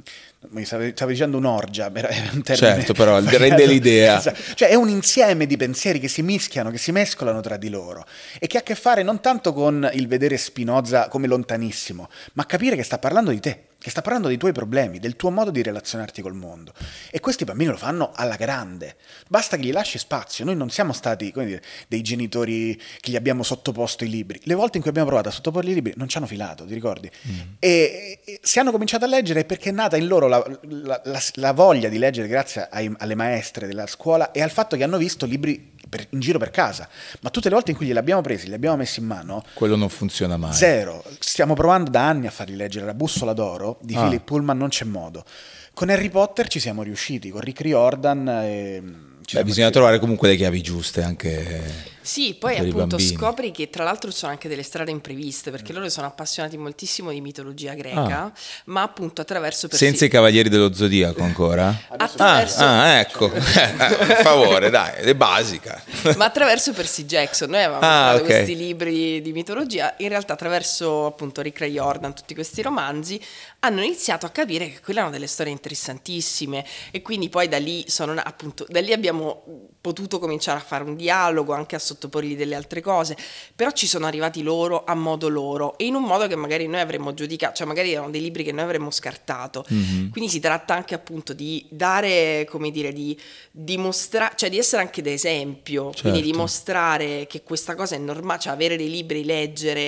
mi stavi, dicendo un'orgia, è un termine. Certo, però rende l'idea. Esatto. Cioè è un insieme di pensieri che si mischiano, che si mescolano tra di loro e che ha a che fare non tanto con il vedere Spinoza come lontanissimo, ma capire che sta parlando di te che sta parlando dei tuoi problemi, del tuo modo di relazionarti col mondo. E questi bambini lo fanno alla grande. Basta che gli lasci spazio. Noi non siamo stati dire, dei genitori che gli abbiamo sottoposto i libri. Le volte in cui abbiamo provato a sottoporre i libri non ci hanno filato, ti ricordi? Mm. E, e, se hanno cominciato a leggere è perché è nata in loro la, la, la, la voglia di leggere grazie ai, alle maestre della scuola e al fatto che hanno visto libri per, in giro per casa, ma tutte le volte in cui glieli abbiamo presi, li abbiamo messi in mano, quello non funziona mai. Zero. Stiamo provando da anni a farli leggere La bussola d'oro di ah. Philip Pullman, non c'è modo. Con Harry Potter ci siamo riusciti, con Rick Riordan e Beh, bisogna trovare comunque le chiavi giuste anche. Sì, poi appunto scopri che tra l'altro ci sono anche delle strade impreviste perché loro sono appassionati moltissimo di mitologia greca, ah. ma appunto attraverso persi... Senza i cavalieri dello zodiaco ancora? attraverso... ah, ah, ecco, per favore, dai, è basica. ma attraverso Percy Jackson, noi avevamo ah, okay. questi libri di mitologia, in realtà attraverso appunto Rick Ray Jordan, tutti questi romanzi, hanno iniziato a capire che quelle erano delle storie interessantissime e quindi poi da lì, sono, appunto, da lì abbiamo potuto cominciare a fare un dialogo, anche a sottoporgli delle altre cose, però ci sono arrivati loro a modo loro e in un modo che magari noi avremmo giudicato, cioè magari erano dei libri che noi avremmo scartato. Mm-hmm. Quindi si tratta anche appunto di dare, come dire, di dimostrare, cioè di essere anche d'esempio, certo. quindi dimostrare che questa cosa è normale, cioè avere dei libri, leggere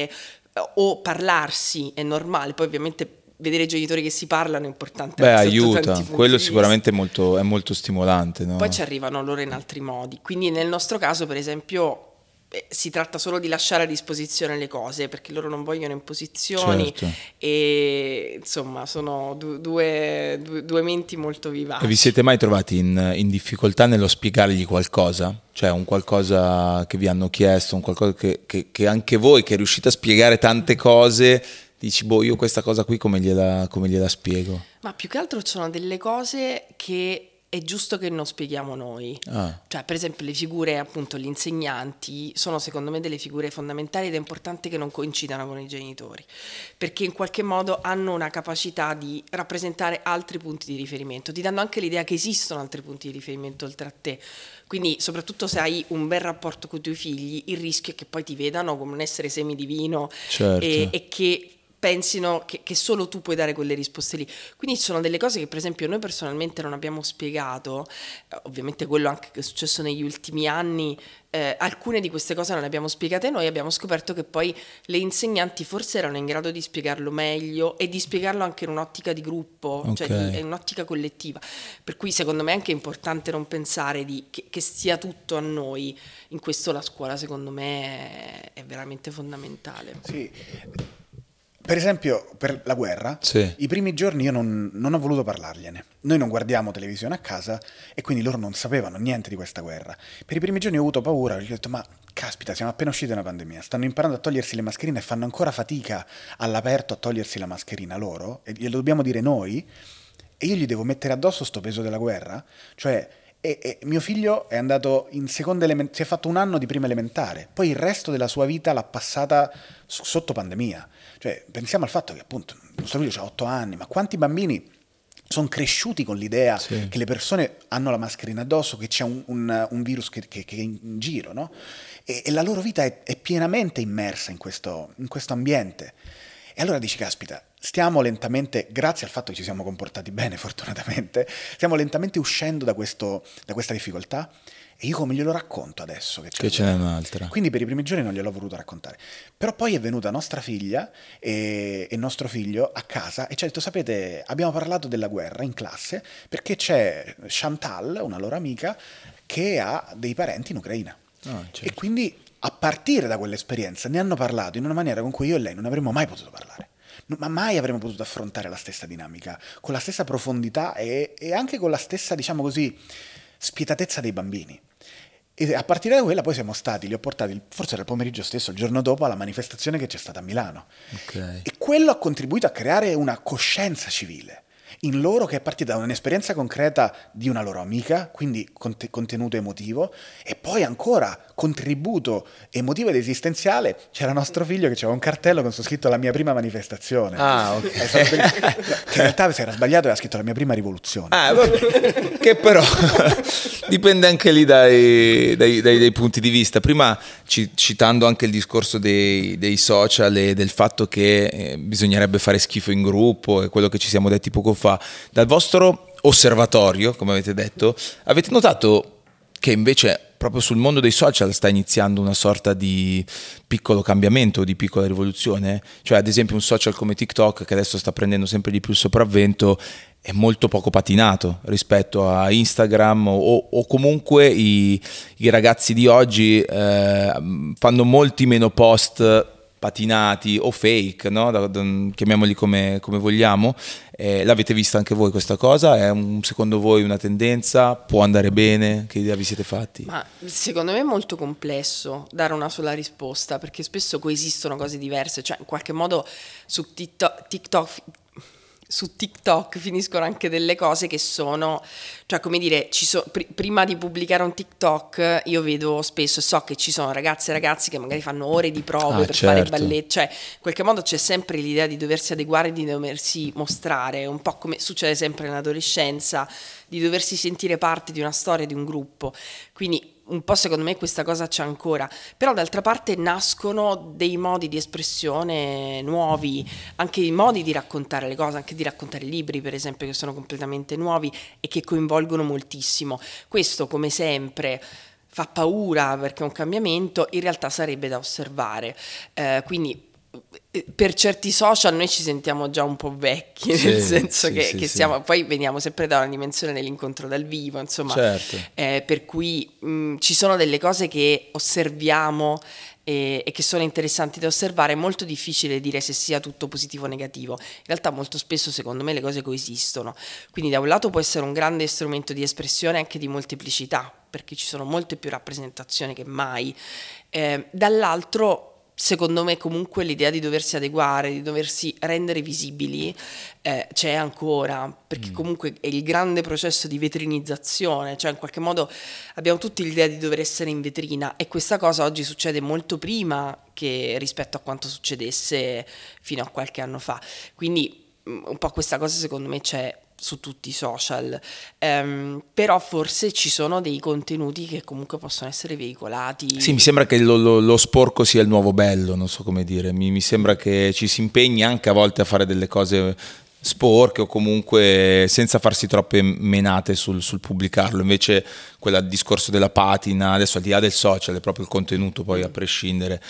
eh, o parlarsi è normale, poi ovviamente vedere i genitori che si parlano è importante. Beh, aiuta, quello sicuramente è molto, è molto stimolante. No? Poi ci arrivano loro in altri modi. Quindi nel nostro caso, per esempio, eh, si tratta solo di lasciare a disposizione le cose perché loro non vogliono imposizioni certo. e insomma sono du- due, due, due, menti molto vivaci. E vi siete mai trovati in, in, difficoltà nello spiegargli qualcosa? Cioè un qualcosa che vi hanno chiesto, un qualcosa che, che, che anche voi che riuscite a spiegare tante cose dici, boh, io questa cosa qui come gliela, come gliela spiego? Ma più che altro ci sono delle cose che è giusto che non spieghiamo noi. Ah. Cioè, per esempio, le figure, appunto, gli insegnanti sono secondo me delle figure fondamentali ed è importante che non coincidano con i genitori, perché in qualche modo hanno una capacità di rappresentare altri punti di riferimento, ti danno anche l'idea che esistono altri punti di riferimento oltre a te. Quindi, soprattutto se hai un bel rapporto con i tuoi figli, il rischio è che poi ti vedano come un essere semidivino Certo. e, e che pensino che, che solo tu puoi dare quelle risposte lì. Quindi ci sono delle cose che per esempio noi personalmente non abbiamo spiegato, eh, ovviamente quello anche che è successo negli ultimi anni, eh, alcune di queste cose non le abbiamo spiegate noi, abbiamo scoperto che poi le insegnanti forse erano in grado di spiegarlo meglio e di spiegarlo anche in un'ottica di gruppo, cioè Ok. di, in un'ottica collettiva. Per cui secondo me è anche importante non pensare di- che, che sia tutto a noi, in questo la scuola secondo me è, è veramente fondamentale. Sì. Per esempio, per la guerra, Sì. i primi giorni io non, non ho voluto parlargliene. Noi non guardiamo televisione a casa e quindi loro non sapevano niente di questa guerra. Per i primi giorni ho avuto paura, perché ho detto, ma caspita, siamo appena usciti da una pandemia, stanno imparando a togliersi le mascherine e fanno ancora fatica all'aperto a togliersi la mascherina loro, e glielo dobbiamo dire noi, e io gli devo mettere addosso sto peso della guerra? Cioè, e, e mio figlio è andato in seconda elementare, si è fatto un anno di prima elementare, poi il resto della sua vita l'ha passata sotto pandemia. Cioè, pensiamo al fatto che appunto nostro figlio ha 8 anni, ma quanti bambini sono cresciuti con l'idea Sì. che le persone hanno la mascherina addosso, che c'è un, un- un virus che, che- che è in giro, no? E, e la loro vita è, è pienamente immersa in questo, in questo ambiente. E allora dici, caspita, stiamo lentamente, grazie al fatto che ci siamo comportati bene, fortunatamente, stiamo lentamente uscendo da, questo- da questa difficoltà. E io come glielo racconto adesso? Che, c'è Che ce n'è un'altra. quindi per i primi giorni non gliel'ho voluto raccontare. Però poi è venuta nostra figlia e, e nostro figlio a casa e ci ha detto, sapete, abbiamo parlato della guerra in classe perché c'è Chantal, una loro amica, che ha dei parenti in Ucraina. Ah, certo. E quindi a partire da quell'esperienza ne hanno parlato in una maniera con cui io e lei non avremmo mai potuto parlare. No, Ma mai avremmo potuto affrontare la stessa dinamica, con la stessa profondità e, e anche con la stessa, diciamo così, spietatezza dei bambini. E a partire da quella poi siamo stati, li ho portati, forse era il pomeriggio stesso, il giorno dopo, alla manifestazione che c'è stata a Milano. Ok. E quello ha contribuito a creare una coscienza civile in loro che è partita da un'esperienza concreta di una loro amica, quindi conte- contenuto emotivo, e poi ancora contributo emotivo ed esistenziale. C'era nostro figlio che aveva un cartello con su scritto la mia prima manifestazione. Ah, ok. Che in realtà si era sbagliato e aveva scritto la mia prima rivoluzione. Ah, vabbè, che però dipende anche lì dai, dai- dai- dai punti di vista. Prima ci- citando anche il discorso dei, dei social e del fatto che eh, bisognerebbe fare schifo in gruppo e quello che ci siamo detti poco fa, dal vostro osservatorio, come avete detto, avete notato che invece proprio sul mondo dei social sta iniziando una sorta di piccolo cambiamento, di piccola rivoluzione. Cioè, ad esempio, un social come TikTok, che adesso sta prendendo sempre di più il sopravvento, è molto poco patinato rispetto a Instagram o, o comunque i, i ragazzi di oggi eh, fanno molti meno post patinati o fake, no? Chiamiamoli come, come vogliamo. Eh, l'avete vista anche voi questa cosa? È un- secondo voi una tendenza? Può andare bene? Che idea vi siete fatti? Ma secondo me è molto complesso dare una sola risposta perché spesso coesistono cose diverse, cioè in qualche modo su TikTok, TikTok- su TikTok finiscono anche delle cose che sono, cioè come dire, ci so- pri- prima di pubblicare un TikTok io vedo spesso, so che ci sono ragazze e ragazzi che magari fanno ore di prove Ah, per fare certo. balletto, cioè in qualche modo c'è sempre l'idea di doversi adeguare, di doversi mostrare, un po' come succede sempre nell'adolescenza, di doversi sentire parte di una storia, di un gruppo. Quindi un po' secondo me questa cosa c'è ancora, però d'altra parte nascono dei modi di espressione nuovi, anche i modi di raccontare le cose, anche di raccontare libri per esempio che sono completamente nuovi e che coinvolgono moltissimo. Questo come sempre fa paura perché è un cambiamento, in realtà sarebbe da osservare. Eh, quindi per certi social noi ci sentiamo già un po' vecchi, Sì, nel senso sì, che, sì, che siamo, poi veniamo sempre da una dimensione dell'incontro dal vivo, insomma, Certo. eh, per cui mh, ci sono delle cose che osserviamo e, e che sono interessanti da osservare, è molto difficile dire se sia tutto positivo o negativo, in realtà molto spesso secondo me le cose coesistono, quindi da un lato può essere un grande strumento di espressione anche di molteplicità, perché ci sono molte più rappresentazioni che mai, Eh, dall'altro secondo me comunque l'idea di doversi adeguare, di doversi rendere visibili eh, c'è ancora, perché comunque è il grande processo di vetrinizzazione, cioè in qualche modo abbiamo tutti l'idea di dover essere in vetrina e questa cosa oggi succede molto prima che rispetto a quanto succedesse fino a qualche anno fa. Quindi mm, un po' questa cosa secondo me c'è su tutti i social, Ehm, però forse ci sono dei contenuti che comunque possono essere veicolati. Sì, mi sembra che lo, lo- lo sporco sia il nuovo bello, non so come dire. Mi, mi sembra che ci si impegni anche a volte a fare delle cose sporche o comunque senza farsi troppe menate sul, sul pubblicarlo. Invece quel discorso della patina, adesso al di là del social, è proprio il contenuto poi a prescindere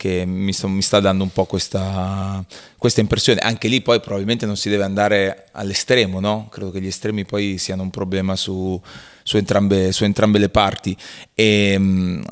che mi, sta- mi sta dando un po' questa, questa impressione. Anche lì poi probabilmente non si deve andare all'estremo, no? Credo che gli estremi poi siano un problema su, su entrambe, su entrambe le parti. E, mh,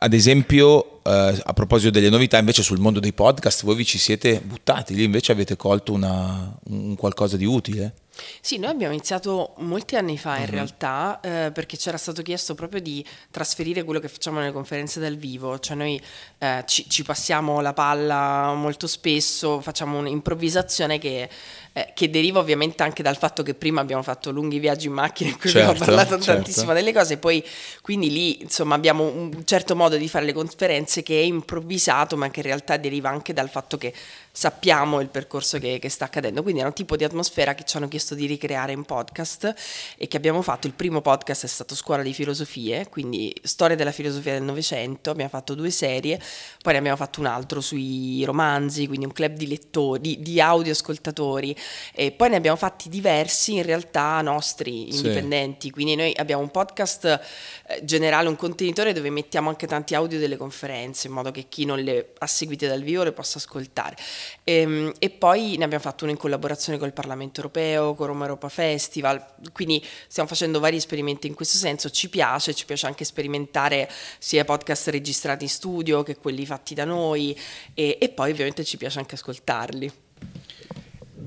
ad esempio, eh, a proposito delle novità, invece sul mondo dei podcast, voi vi ci siete buttati, lì invece avete colto una- un qualcosa di utile? Sì, noi abbiamo iniziato molti anni fa in realtà eh, perché c'era stato chiesto proprio di trasferire quello che facciamo nelle conferenze dal vivo, cioè noi eh, ci, ci passiamo la palla molto spesso, facciamo un'improvvisazione che, eh, che deriva ovviamente anche dal fatto che prima abbiamo fatto lunghi viaggi in macchina in cui abbiamo Certo, parlato certo. tantissimo delle cose, poi quindi lì insomma abbiamo un certo modo di fare le conferenze che è improvvisato ma che in realtà deriva anche dal fatto che sappiamo il percorso che, che sta accadendo. Quindi è un tipo di atmosfera che ci hanno chiesto di ricreare in podcast e che abbiamo fatto. Il primo podcast è stato Scuola di Filosofie, quindi storia della filosofia del Novecento. Abbiamo fatto due serie, poi ne abbiamo fatto un altro sui romanzi, quindi un club di lettori, di, di audioascoltatori. E poi ne abbiamo fatti diversi in realtà nostri, Sì. indipendenti. Quindi noi abbiamo un podcast eh, generale, un contenitore dove mettiamo anche tanti audio delle conferenze, in modo che chi non le ha seguite dal vivo le possa ascoltare. Ehm, E, poi ne abbiamo fatto uno in collaborazione con il Parlamento Europeo, con Roma Europa Festival, quindi stiamo facendo vari esperimenti in questo senso, ci piace, ci piace anche sperimentare sia podcast registrati in studio che quelli fatti da noi e, e poi ovviamente ci piace anche ascoltarli.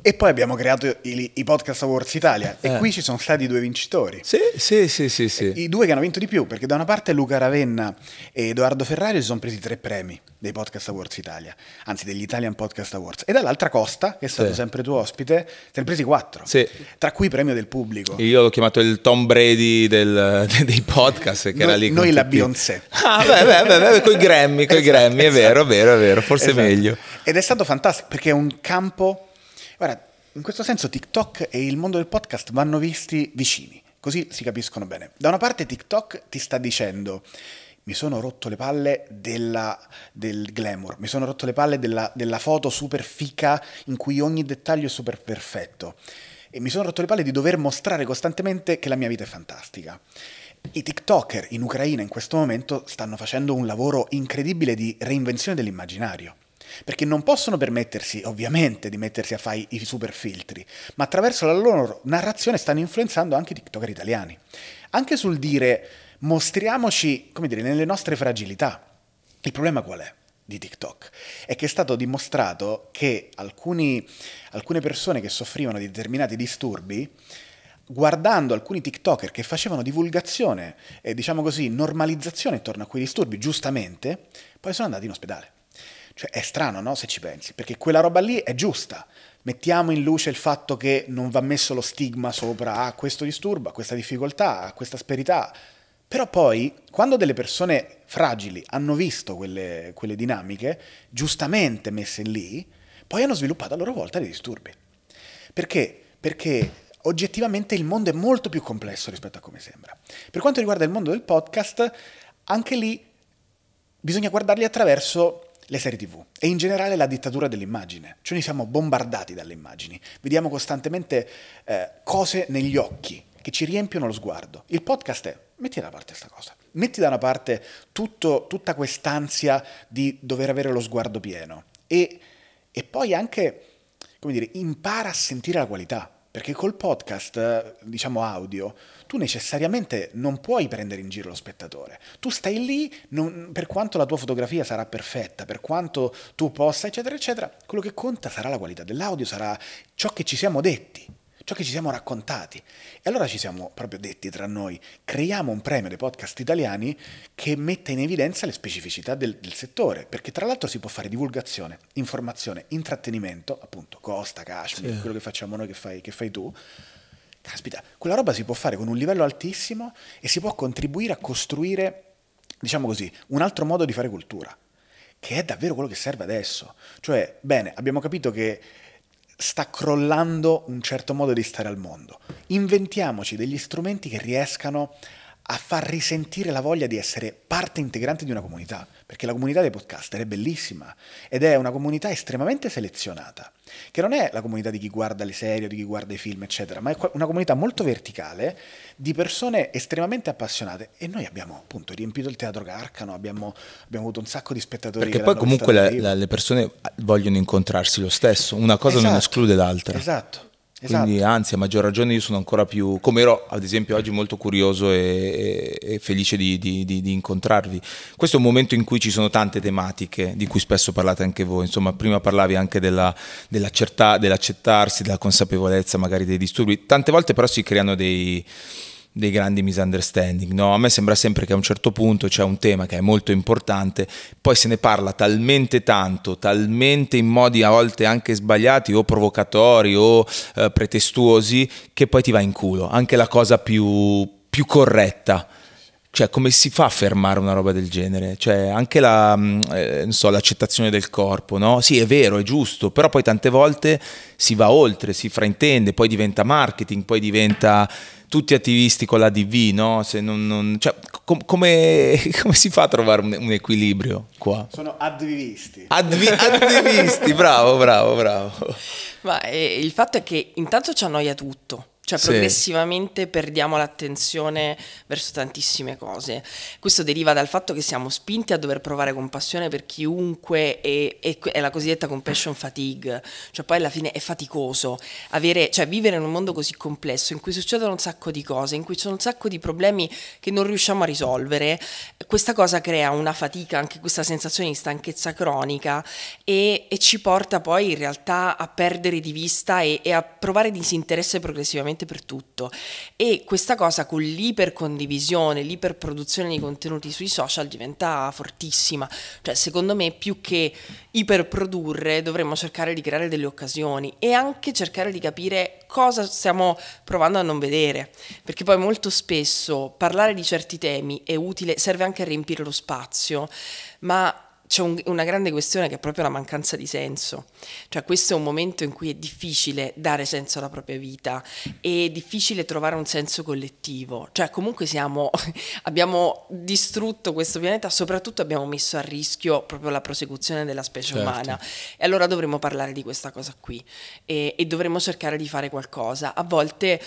E poi abbiamo creato i, i Podcast Awards Italia Eh. e qui ci sono stati due vincitori. Sì, sì, sì, sì. sì. I due che hanno vinto di più, perché da una parte Luca Ravenna e Edoardo Ferrari si sono presi tre premi dei Podcast Awards Italia, anzi degli Italian Podcast Awards, e dall'altra Costa, che è stato Sì. sempre tuo ospite, se ne presi quattro, Sì. tra cui premio del pubblico. Io l'ho chiamato il Tom Brady del- dei podcast, che era Noi- lì. con noi la tutti- Beyoncé. Ah, beh, beh, beh, beh, coi Grammy, coi Esatto, Grammy, è vero, è vero, è vero, forse Esatto. meglio. Ed è stato fantastico perché è un campo. Guarda, in questo senso TikTok e il mondo del podcast vanno visti vicini, così si capiscono bene. Da una parte TikTok ti sta dicendo. Mi sono rotto le palle della- del glamour, mi sono rotto le palle della, della foto super fica in cui ogni dettaglio è super perfetto. E mi sono rotto le palle di dover mostrare costantemente che la mia vita è fantastica. I TikToker in Ucraina in questo momento stanno facendo un lavoro incredibile di reinvenzione dell'immaginario. Perché non possono permettersi, ovviamente, di mettersi a fare i super filtri, ma attraverso la loro narrazione stanno influenzando anche i TikToker italiani. Anche sul dire mostriamoci, come dire, nelle nostre fragilità. Il problema qual è? di TikTok è che è stato dimostrato che alcuni, alcune persone che soffrivano di determinati disturbi guardando alcuni TikToker che facevano divulgazione e diciamo così normalizzazione intorno a quei disturbi, giustamente, poi sono andati in ospedale. Cioè è strano, no? Se ci pensi, perché quella roba lì è giusta. Mettiamo in luce il fatto che non va messo lo stigma sopra a questo disturbo, a questa difficoltà, a questa asperità. Però poi, quando delle persone fragili hanno visto quelle, quelle dinamiche, giustamente messe lì, poi hanno sviluppato a loro volta dei disturbi. Perché? Perché oggettivamente il mondo è molto più complesso rispetto a come sembra. Per quanto riguarda il mondo del podcast, anche lì bisogna guardarli attraverso le serie tv e in generale la dittatura dell'immagine. Cioè noi siamo bombardati dalle immagini, vediamo costantemente eh, cose negli occhi che ci riempiono lo sguardo. Il podcast è, metti da parte questa cosa, metti da una parte tutto, tutta quest'ansia di dover avere lo sguardo pieno e, e poi anche, come dire, impara a sentire la qualità. Perché col podcast, eh, diciamo audio, tu necessariamente non puoi prendere in giro lo spettatore. Tu stai lì, non- per quanto la tua fotografia sarà perfetta, per quanto tu possa, eccetera, eccetera, quello che conta sarà la qualità dell'audio, sarà ciò che ci siamo detti. ciò che ci siamo raccontati. E allora ci siamo proprio detti tra noi, creiamo un premio dei podcast italiani che metta in evidenza le specificità del, del settore, perché tra l'altro si può fare divulgazione, informazione, intrattenimento, appunto Costa, Kashmir, Sì. quello che facciamo noi, che fai, che fai tu. Caspita, quella roba si può fare con un livello altissimo e si può contribuire a costruire, diciamo così, un altro modo di fare cultura, che è davvero quello che serve adesso. Cioè, bene, abbiamo capito che sta crollando un certo modo di stare al mondo. Inventiamoci degli strumenti che riescano a far risentire la voglia di essere parte integrante di una comunità, perché la comunità dei podcaster è bellissima ed è una comunità estremamente selezionata, che non è la comunità di chi guarda le serie, o di chi guarda i film, eccetera, ma è una comunità molto verticale di persone estremamente appassionate e noi abbiamo appunto riempito il teatro Carcano, abbiamo, abbiamo avuto un sacco di spettatori. Perché che poi comunque vivo. la- le persone vogliono incontrarsi lo stesso, una cosa non Esatto, esclude l'altra. Esatto. Esatto. Quindi anzi, a maggior ragione io sono ancora più, come ero ad esempio oggi molto curioso e, e- felice di, di- di- di incontrarvi. Questo è un momento in cui ci sono tante tematiche di cui spesso parlate anche voi, insomma prima parlavi anche della- dell'accerta- dell'accettarsi, della consapevolezza magari dei disturbi, tante volte però si creano dei dei grandi misunderstanding. No? A me sembra sempre che a un certo punto c'è un tema che è molto importante, poi se ne parla talmente tanto, talmente in modi a volte anche sbagliati o provocatori o eh, pretestuosi, che poi ti va in culo. Anche la cosa più, più corretta. Cioè, come si fa a fermare una roba del genere? Cioè, anche la, mh, eh, non so, l'accettazione del corpo, no? Sì, è vero, è giusto, però poi tante volte si va oltre, si fraintende, poi diventa marketing, poi diventa tutti attivisti con la DV, no? Se non, non- cioè, com- come, come si fa a trovare un, un equilibrio qua? Sono advivisti. Advi- attivisti, bravo, bravo, bravo. Ma eh, il fatto è che intanto ci annoia tutto. Cioè, Sì. progressivamente perdiamo l'attenzione verso tantissime cose. Questo deriva dal fatto che siamo spinti a dover provare compassione per chiunque e, e è la cosiddetta compassion fatigue. Cioè, poi alla fine è faticoso avere, cioè, vivere in un mondo così complesso in cui succedono un sacco di cose, in cui ci sono un sacco di problemi che non riusciamo a risolvere. Questa cosa crea una fatica, anche questa sensazione di stanchezza cronica e, e ci porta poi in realtà a perdere di vista e, e a provare disinteresse progressivamente per tutto. E questa cosa con l'ipercondivisione, l'iperproduzione di contenuti sui social diventa fortissima. Cioè, secondo me, più che iperprodurre, dovremmo cercare di creare delle occasioni e anche cercare di capire cosa stiamo provando a non vedere. Perché poi molto spesso parlare di certi temi è utile, serve anche a riempire lo spazio, ma c'è un- una grande questione che è proprio la mancanza di senso. Cioè questo è un momento in cui è difficile dare senso alla propria vita, è difficile trovare un senso collettivo. Cioè comunque siamo, abbiamo distrutto questo pianeta, soprattutto abbiamo messo a rischio proprio la prosecuzione della specie Certo. umana. E allora dovremmo parlare di questa cosa qui e, e dovremmo cercare di fare qualcosa. A volte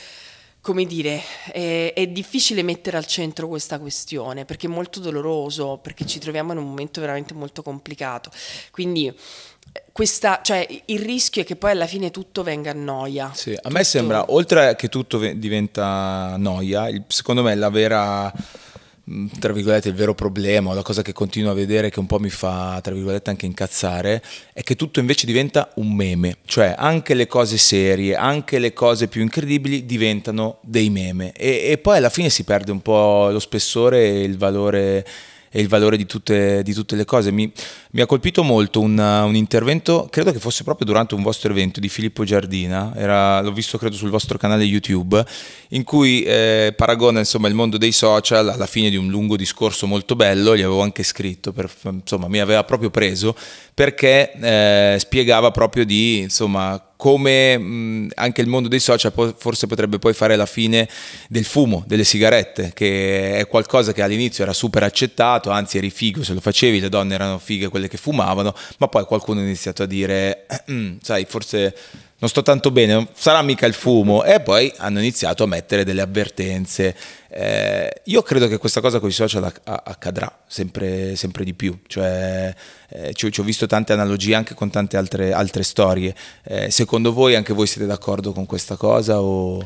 come dire, è, è difficile mettere al centro questa questione perché è molto doloroso, perché ci troviamo in un momento veramente molto complicato. Quindi questa, cioè, il rischio è che poi alla fine tutto venga a noia. Sì, a Tutto- me sembra, oltre che tutto ve- diventa noia, secondo me la vera, tra virgolette, il vero problema, o la cosa che continuo a vedere che un po' mi fa, tra virgolette, anche incazzare, è che tutto invece diventa un meme. Cioè, anche le cose serie, anche le cose più incredibili diventano dei meme. E, e poi alla fine si perde un po' lo spessore e il valore e il valore di tutte, di tutte le cose. Mi, mi ha colpito molto un, un intervento, credo che fosse proprio durante un vostro evento di Filippo Giardina, era- l'ho visto credo sul vostro canale YouTube, in cui eh, paragona insomma, il mondo dei social alla fine di un lungo discorso molto bello, gli avevo anche scritto, per- insomma mi aveva proprio preso, perché eh, spiegava proprio di insomma come mh, anche il mondo dei social po- forse potrebbe poi fare la fine del fumo, delle sigarette, che è qualcosa che all'inizio era super accettato, anzi eri figo se lo facevi, le donne erano fighe quelle che fumavano, ma poi qualcuno ha iniziato a dire, "Mm, sai, forse non sto tanto bene, non sarà mica il fumo, e poi hanno iniziato a mettere delle avvertenze. Eh, io credo che questa cosa con i social accadrà sempre, sempre di più, cioè, eh, ci ho visto tante analogie anche con tante altre, altre storie. Eh, secondo voi anche voi siete d'accordo con questa cosa? O...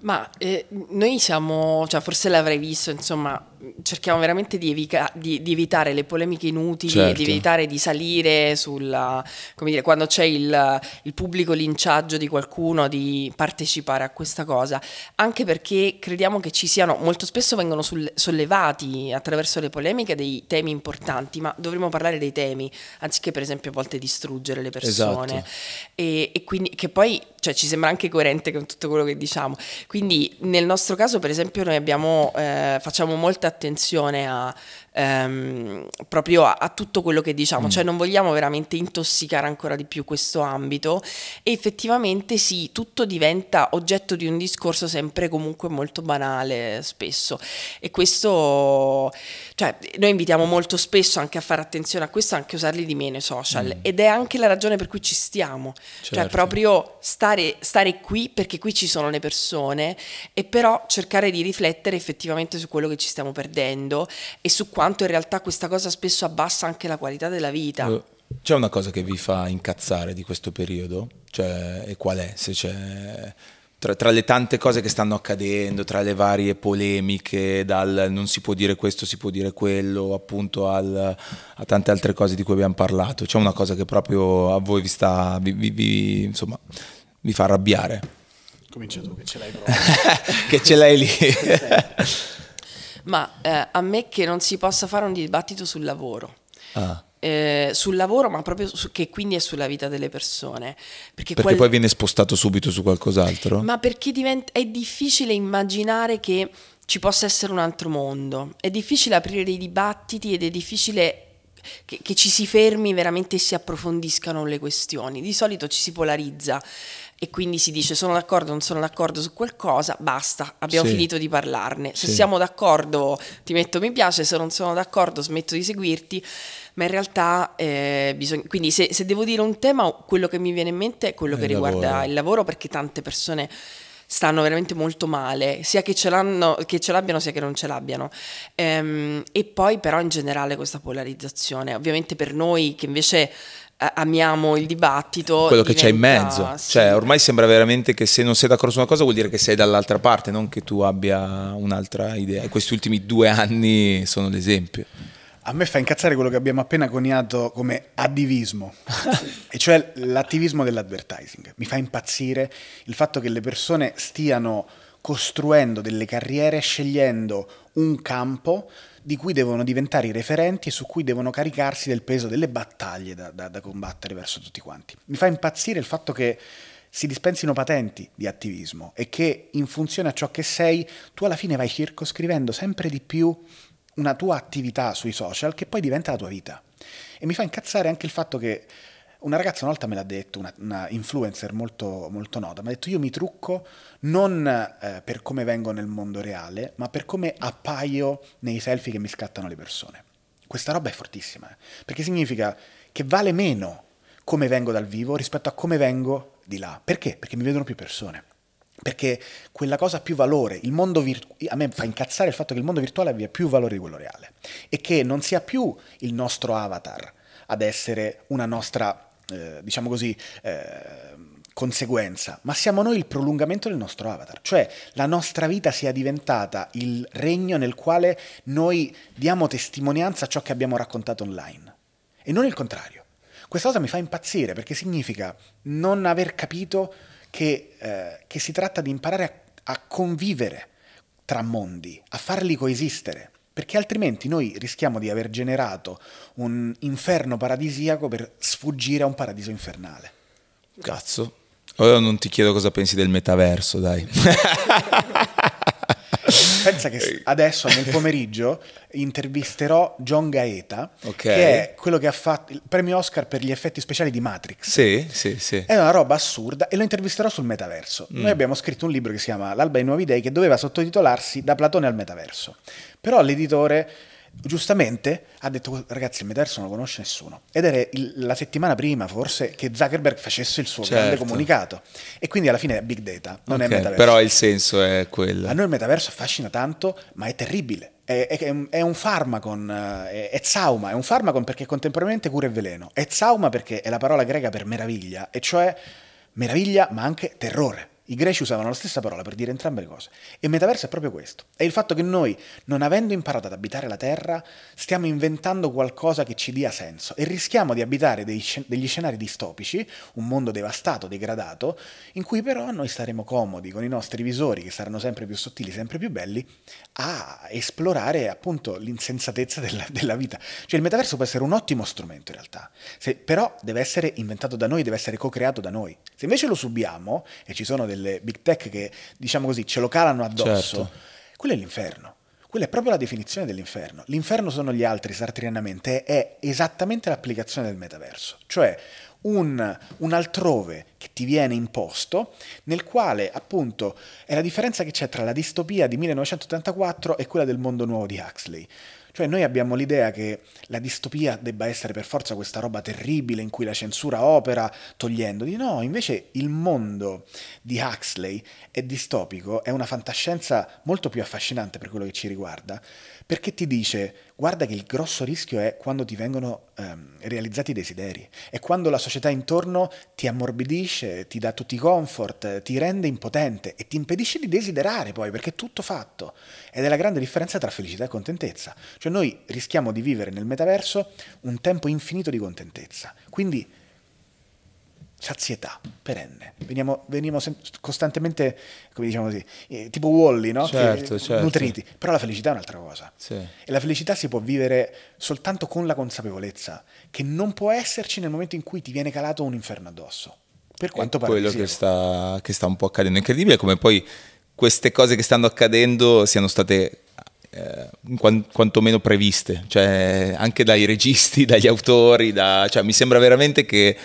Ma eh, noi siamo, cioè forse l'avrei visto, insomma, cerchiamo veramente di, evica- di- di evitare le polemiche inutili, Certo. di evitare di salire sulla, come dire, quando c'è il, il pubblico linciaggio di qualcuno, di partecipare a questa cosa, anche perché crediamo che ci siano, molto spesso vengono sul- sollevati attraverso le polemiche dei temi importanti, ma dovremmo parlare dei temi, anziché per esempio a volte distruggere le persone. Esatto. E, e quindi che poi cioè, ci sembra anche coerente con tutto quello che diciamo. Quindi nel nostro caso, per esempio, noi abbiamo, eh, facciamo molta attenzione a, ehm, proprio a, a tutto quello che diciamo, cioè non vogliamo veramente intossicare ancora di più questo ambito. E effettivamente sì, tutto diventa oggetto di un discorso sempre comunque molto banale spesso. E questo, cioè noi invitiamo molto spesso anche a fare attenzione a questo, anche a usarli di meno i social. Ed è anche la ragione per cui ci stiamo, cioè Certo. proprio stare, stare qui perché qui ci sono le persone e però cercare di riflettere effettivamente su quello che ci stiamo perdendo e su quanto in realtà questa cosa spesso abbassa anche la qualità della vita. Eh, C'è una cosa che vi fa incazzare di questo periodo? Cioè, e qual è? Se c'è... Tra, tra le tante cose che stanno accadendo, tra le varie polemiche, dal non si può dire questo, si può dire quello, appunto al- a tante altre cose di cui abbiamo parlato, c'è una cosa che proprio a voi vi sta, vi, vi- vi- insomma, vi fa arrabbiare, Comincia tu che ce l'hai proprio. che ce l'hai lì. Ma eh, a me che non si possa fare un dibattito sul lavoro. Ah, eh, sul lavoro, ma proprio su- che quindi è sulla vita delle persone. Perché, perché quel- poi viene spostato subito su qualcos'altro? Ma perché diventa- è difficile immaginare che ci possa essere un altro mondo, è difficile aprire dei dibattiti ed è difficile che, che ci si fermi veramente e si approfondiscano le questioni. Di solito ci si polarizza e quindi si dice sono d'accordo, non sono d'accordo su qualcosa, basta, abbiamo Sì. finito di parlarne. Se Sì. siamo d'accordo ti metto mi piace, se non sono d'accordo smetto di seguirti, ma in realtà eh, bisogna... Quindi se, se devo dire un tema, quello che mi viene in mente è quello È che il riguarda lavoro. il lavoro perché tante persone stanno veramente molto male, sia che ce, l'hanno, che ce l'abbiano sia che non ce l'abbiano. Ehm, e poi però in generale questa polarizzazione, ovviamente per noi che invece amiamo il dibattito... quello che c'è in diventa- mezzo. sì. Cioè, ormai sembra veramente che se non sei d'accordo su una cosa vuol dire che sei dall'altra parte, non che tu abbia un'altra idea. E questi ultimi due anni sono l'esempio. A me fa incazzare quello che abbiamo appena coniato come addivismo, e cioè l'attivismo dell'advertising. Mi fa impazzire il fatto che le persone stiano costruendo delle carriere scegliendo un campo di cui devono diventare i referenti e su cui devono caricarsi del peso delle battaglie da, da- da combattere verso tutti quanti. Mi fa impazzire il fatto che si dispensino patenti di attivismo e che in funzione a ciò che sei tu alla fine vai circoscrivendo sempre di più una tua attività sui social che poi diventa la tua vita. E mi fa incazzare anche il fatto che una ragazza una volta me l'ha detto, una, una influencer molto, molto nota, mi ha detto io mi trucco non eh, per come vengo nel mondo reale, ma per come appaio nei selfie che mi scattano le persone. Questa roba è fortissima, eh, perché significa che vale meno come vengo dal vivo rispetto a come vengo di là. Perché? Perché mi vedono più persone. Perché quella cosa ha più valore, il mondo virtu- a me fa incazzare il fatto che il mondo virtuale abbia più valore di quello reale e che non sia più il nostro avatar ad essere una nostra, eh, diciamo così, eh, conseguenza, ma siamo noi il prolungamento del nostro avatar, cioè la nostra vita sia diventata il regno nel quale noi diamo testimonianza a ciò che abbiamo raccontato online e non il contrario. Questa cosa mi fa impazzire perché significa non aver capito che, eh, che si tratta di imparare a, a convivere tra mondi, a farli coesistere, perché altrimenti noi rischiamo di aver generato un inferno paradisiaco per sfuggire a un paradiso infernale. Cazzo. Ora non ti chiedo cosa pensi del metaverso, dai. Pensa che adesso nel pomeriggio intervisterò John Gaeta, Ok. che è quello che ha fatto il premio Oscar per gli effetti speciali di Matrix. sì, sì, sì. È una roba assurda e lo intervisterò sul metaverso. Noi abbiamo scritto un libro che si chiama L'alba dei nuovi dei che doveva sottotitolarsi Da Platone al metaverso. Però l'editore giustamente ha detto ragazzi il metaverso non lo conosce nessuno ed era il- la settimana prima forse che Zuckerberg facesse il suo grande Certo. comunicato e quindi alla fine è big data non è Ok, metaverso Però il senso è quello. a noi il metaverso affascina tanto, ma è terribile. È, è- è un- è un farmacon, eh, è, è zauma, è un farmacon perché contemporaneamente cura e veleno. È zauma perché è la parola greca per meraviglia, e cioè meraviglia ma anche terrore. I greci usavano la stessa parola per dire entrambe le cose. E metaverso è proprio questo. È il fatto che noi, non avendo imparato ad abitare la Terra, stiamo inventando qualcosa che ci dia senso e rischiamo di abitare dei, degli scenari distopici, un mondo devastato, degradato, in cui però noi staremo comodi con i nostri visori, che saranno sempre più sottili, sempre più belli, a esplorare appunto l'insensatezza della, della vita. Cioè il metaverso può essere un ottimo strumento in realtà, Se, però deve essere inventato da noi, deve essere co-creato da noi. Se invece lo subiamo, e ci sono delle delle big tech che, diciamo così, ce lo calano addosso, certo. quello è l'inferno. Quella è proprio la definizione dell'inferno. L'inferno sono gli altri, sartrianamente, è esattamente l'applicazione del metaverso, cioè un, un, altrove che ti viene imposto, nel quale appunto è la differenza che c'è tra la distopia di 1984 e quella del mondo nuovo di Huxley. Cioè noi abbiamo l'idea che la distopia debba essere per forza questa roba terribile in cui la censura opera togliendo. Di no, invece il mondo di Huxley è distopico, è una fantascienza molto più affascinante per quello che ci riguarda, perché ti dice guarda che il grosso rischio è quando ti vengono ehm, realizzati i desideri, è quando la società intorno ti ammorbidisce, ti dà tutti i comfort, ti rende impotente e ti impedisce di desiderare poi, perché è tutto fatto. Ed è la grande differenza tra felicità e contentezza. Cioè noi rischiamo di vivere nel metaverso un tempo infinito di contentezza. Quindi sazietà perenne. Veniamo, veniamo sem- costantemente, come diciamo così, eh, tipo Wally, no? Certo, certo. Nutriti. Però la felicità è un'altra cosa. Sì. E la felicità si può vivere soltanto con la consapevolezza che non può esserci nel momento in cui ti viene calato un inferno addosso. Per quanto pare quello che sta, che sta un po' accadendo. Incredibile come poi queste cose che stanno accadendo siano state eh, quantomeno previste, cioè anche dai registi, dagli autori, da, cioè, mi sembra veramente che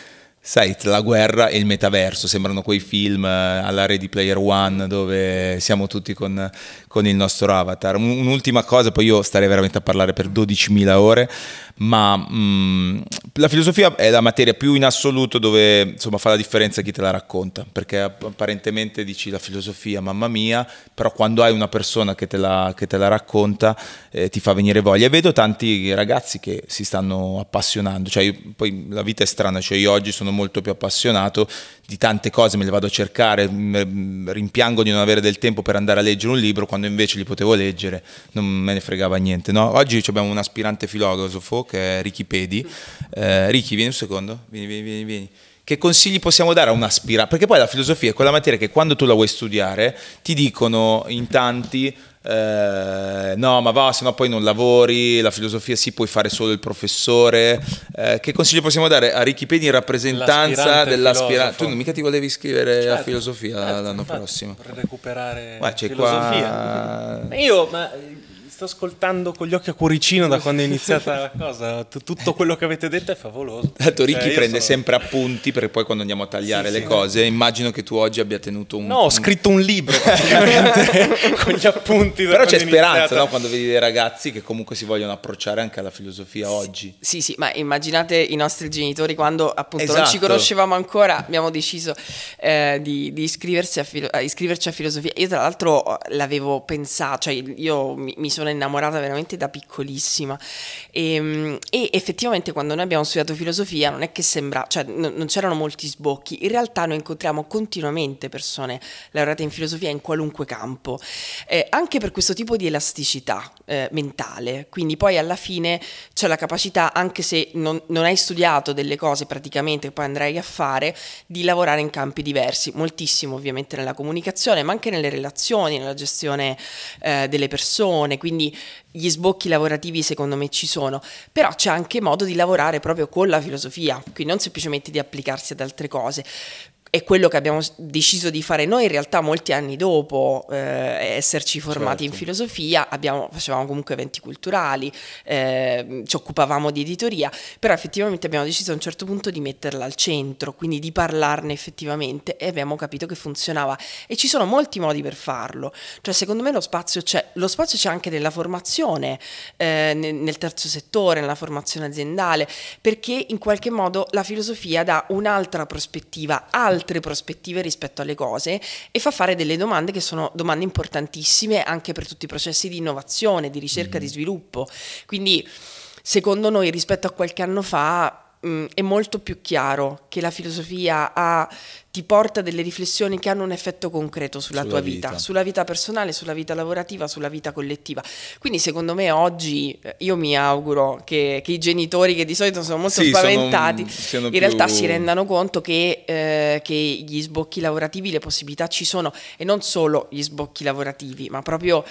Sai, la guerra e il metaverso sembrano quei film eh, alla Ready Player One dove siamo tutti con, con il nostro avatar. Un'ultima cosa, poi io starei veramente a parlare per 12.000 ore, ma mh, mm, la filosofia è la materia più in assoluto dove insomma fa la differenza chi te la racconta, perché apparentemente dici la filosofia, mamma mia, però quando hai una persona che te la, che te la racconta eh, ti fa venire voglia. E vedo tanti ragazzi che si stanno appassionando, cioè io, poi la vita è strana, cioè io oggi sono molto più appassionato di tante cose, me le vado a cercare, rimpiango di non avere del tempo per andare a leggere un libro, quando invece li potevo leggere non me ne fregava niente. No? Oggi abbiamo un aspirante filosofo che è Ricky Pedi. Eh, Ricky, vieni un secondo, vieni, vieni, vieni. vieni. Che consigli possiamo dare a un aspirante? Perché poi la filosofia è quella materia che quando tu la vuoi studiare ti dicono in tanti eh, no, ma va, se no poi non lavori, la filosofia sì, puoi fare solo il professore. Eh, che consiglio possiamo dare a Richipedia in rappresentanza dell'aspirante? Tu mica ti volevi iscrivere certo, a filosofia certo, l'anno prossimo. Per recuperare Beh, filosofia. Qua... Io, ma sto ascoltando con gli occhi a cuoricino da quando è iniziata la cosa. Tutto quello che avete detto è favoloso. Tanto Ricchi cioè, prende sono... sempre appunti perché poi quando andiamo a tagliare sì, le sì, cose, immagino che tu oggi abbia tenuto un. No, ho scritto un libro praticamente con gli appunti. Però c'è speranza no? quando vedi dei ragazzi che comunque si vogliono approcciare anche alla filosofia sì, oggi. Sì, sì, ma immaginate i nostri genitori quando appunto esatto. non ci esatto. conoscevamo ancora, abbiamo deciso eh, di, di iscriversi a filo- iscriverci a filosofia. Io tra l'altro l'avevo pensato, cioè io mi, mi sono innamorata veramente da piccolissima. E, ehm, e, effettivamente quando noi abbiamo studiato filosofia non è che sembra, cioè n- non c'erano molti sbocchi, in realtà noi incontriamo continuamente persone laureate in filosofia in qualunque campo, eh, anche per questo tipo di elasticità eh, mentale, quindi poi alla fine c'è la capacità, anche se non, non hai studiato delle cose praticamente che poi andrai a fare, di lavorare in campi diversi, moltissimo ovviamente nella comunicazione, ma anche nelle relazioni, nella gestione eh, delle persone, quindi gli sbocchi lavorativi secondo me ci sono, però c'è anche modo di lavorare proprio con la filosofia, quindi non semplicemente di applicarsi ad altre cose è quello che abbiamo deciso di fare noi in realtà molti anni dopo eh, esserci formati certo. in filosofia, abbiamo, facevamo comunque eventi culturali, eh, ci occupavamo di editoria, però effettivamente abbiamo deciso a un certo punto di metterla al centro, quindi di parlarne effettivamente e abbiamo capito che funzionava e ci sono molti modi per farlo, cioè secondo me lo spazio c'è, lo spazio c'è anche nella formazione, eh, nel, nel terzo settore, nella formazione aziendale, perché in qualche modo la filosofia dà un'altra prospettiva, altra altre prospettive rispetto alle cose e fa fare delle domande che sono domande importantissime anche per tutti i processi di innovazione, di ricerca, mm. di sviluppo. Quindi secondo noi rispetto a qualche anno fa mh, è molto più chiaro che la filosofia ha, ti porta delle riflessioni che hanno un effetto concreto sulla, Sulla tua vita, vita. sulla vita personale, sulla vita lavorativa, sulla vita collettiva. Quindi secondo me oggi eh, io mi auguro che, che i genitori che di solito sono molto Sì, sono- spaventati siano in realtà più- si rendano conto che, eh, che gli sbocchi lavorativi, le possibilità ci sono e non solo gli sbocchi lavorativi, ma proprio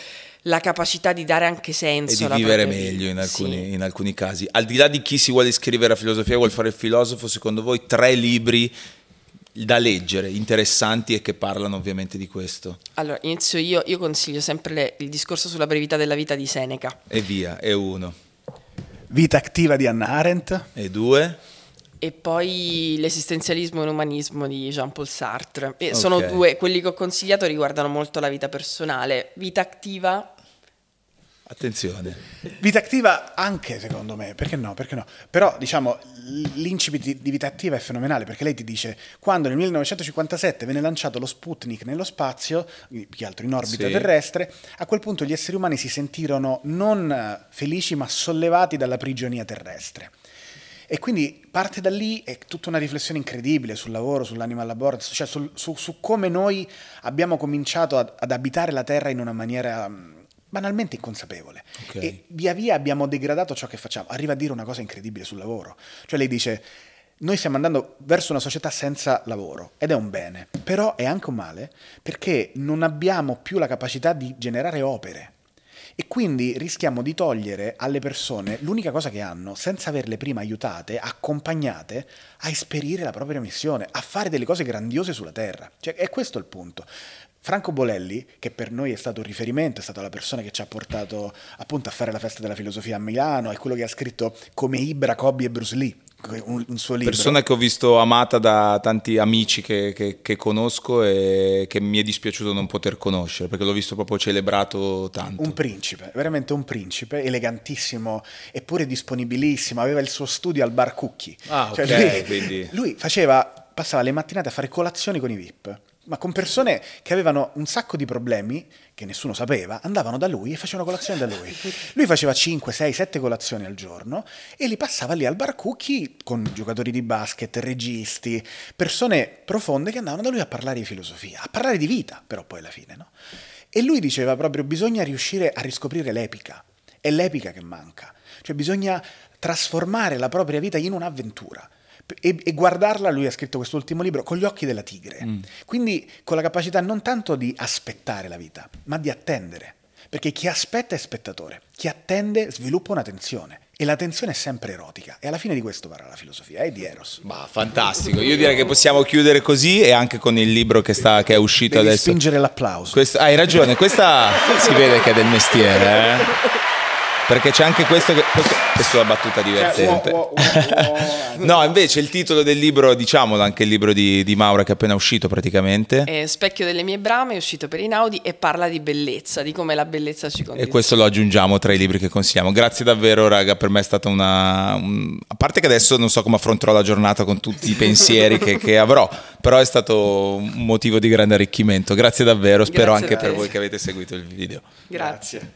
la capacità di dare anche e senso di alla vivere meglio in alcuni, Sì. in alcuni casi. Al di là di chi si vuole iscrivere a filosofia, vuole fare il filosofo, secondo voi tre libri da leggere, interessanti e che parlano ovviamente di questo? Allora, inizio io, io consiglio sempre le- il discorso sulla brevità della vita di Seneca E via, e uno. Vita attiva di Hannah Arendt. E due? E poi l'esistenzialismo e l'umanismo di Jean-Paul Sartre. E Ok. Sono due, quelli che ho consigliato riguardano molto la vita personale. Vita attiva, Attenzione. Vita attiva anche secondo me, perché no? Perché no? Però diciamo l'incipit di- vita attiva è fenomenale perché lei ti dice quando nel 1957 venne lanciato lo Sputnik nello spazio, più che altro in orbita Sì. terrestre, a quel punto gli esseri umani si sentirono non felici ma sollevati dalla prigionia terrestre. E quindi parte da lì è tutta una riflessione incredibile sul lavoro, sull'animal laboratory, cioè sul- su, su come noi abbiamo cominciato ad, ad abitare la Terra in una maniera mm, banalmente inconsapevole. Ok. E via via abbiamo degradato ciò che facciamo. Arriva a dire una cosa incredibile sul lavoro. Cioè lei dice, noi stiamo andando verso una società senza lavoro ed è un bene, però è anche un male perché non abbiamo più la capacità di generare opere. E quindi rischiamo di togliere alle persone l'unica cosa che hanno, senza averle prima aiutate, accompagnate a esperire la propria missione, a fare delle cose grandiose sulla Terra. Cioè, è questo il punto. Franco Bolelli, che per noi è stato un riferimento, è stata la persona che ci ha portato appunto a fare la festa della filosofia a Milano, è quello che ha scritto come Ibra, Kobe e Bruce Lee, un, un suo libro. Persona che ho visto amata da tanti amici che, che- che conosco e che mi è dispiaciuto non poter conoscere perché l'ho visto proprio celebrato tanto. Un principe, veramente un principe, elegantissimo eppure disponibilissimo, aveva il suo studio al bar Cucchi. Ah, ok, lui, quindi- lui faceva, passava le mattinate a fare colazioni con i VIP, ma con persone che avevano un sacco di problemi che nessuno sapeva, andavano da lui e facevano colazione da lui. Lui faceva 5, 6, 7 colazioni al giorno e li passava lì al bar Cucchi con giocatori di basket, registi, persone profonde che andavano da lui a parlare di filosofia, a parlare di vita, però poi alla fine, no? E lui diceva proprio bisogna riuscire a riscoprire l'epica. È l'epica che manca. Cioè bisogna trasformare la propria vita in un'avventura. E, e guardarla, lui ha scritto quest'ultimo libro, con gli occhi della tigre. Quindi con la capacità non tanto di aspettare la vita, ma di attendere. Perché chi aspetta è spettatore, chi attende sviluppa una tensione. E la tensione è sempre erotica. E alla fine di questo parla la filosofia, è di Eros. Bah, fantastico. Io direi che possiamo chiudere così e anche con il libro che, sta, che è uscito Devi adesso. spingere l'applauso. Questo- hai ragione, questa si vede che è del mestiere, eh? Perché c'è anche questo che. Questo, questa è una battuta divertente. No, invece il titolo del libro, diciamolo, anche il libro di, di Maura che è appena uscito praticamente. è Specchio delle mie brame, è uscito per Inaudi e parla di bellezza, di come la bellezza ci E condiziona. questo lo aggiungiamo tra i libri che consigliamo. Grazie davvero, raga. Per me è stata una. un- A parte che adesso non so come affronterò la giornata con tutti i pensieri che, che avrò, però è stato un motivo di grande arricchimento. Grazie davvero. Spero Grazie anche per voi che avete seguito il video. Grazie.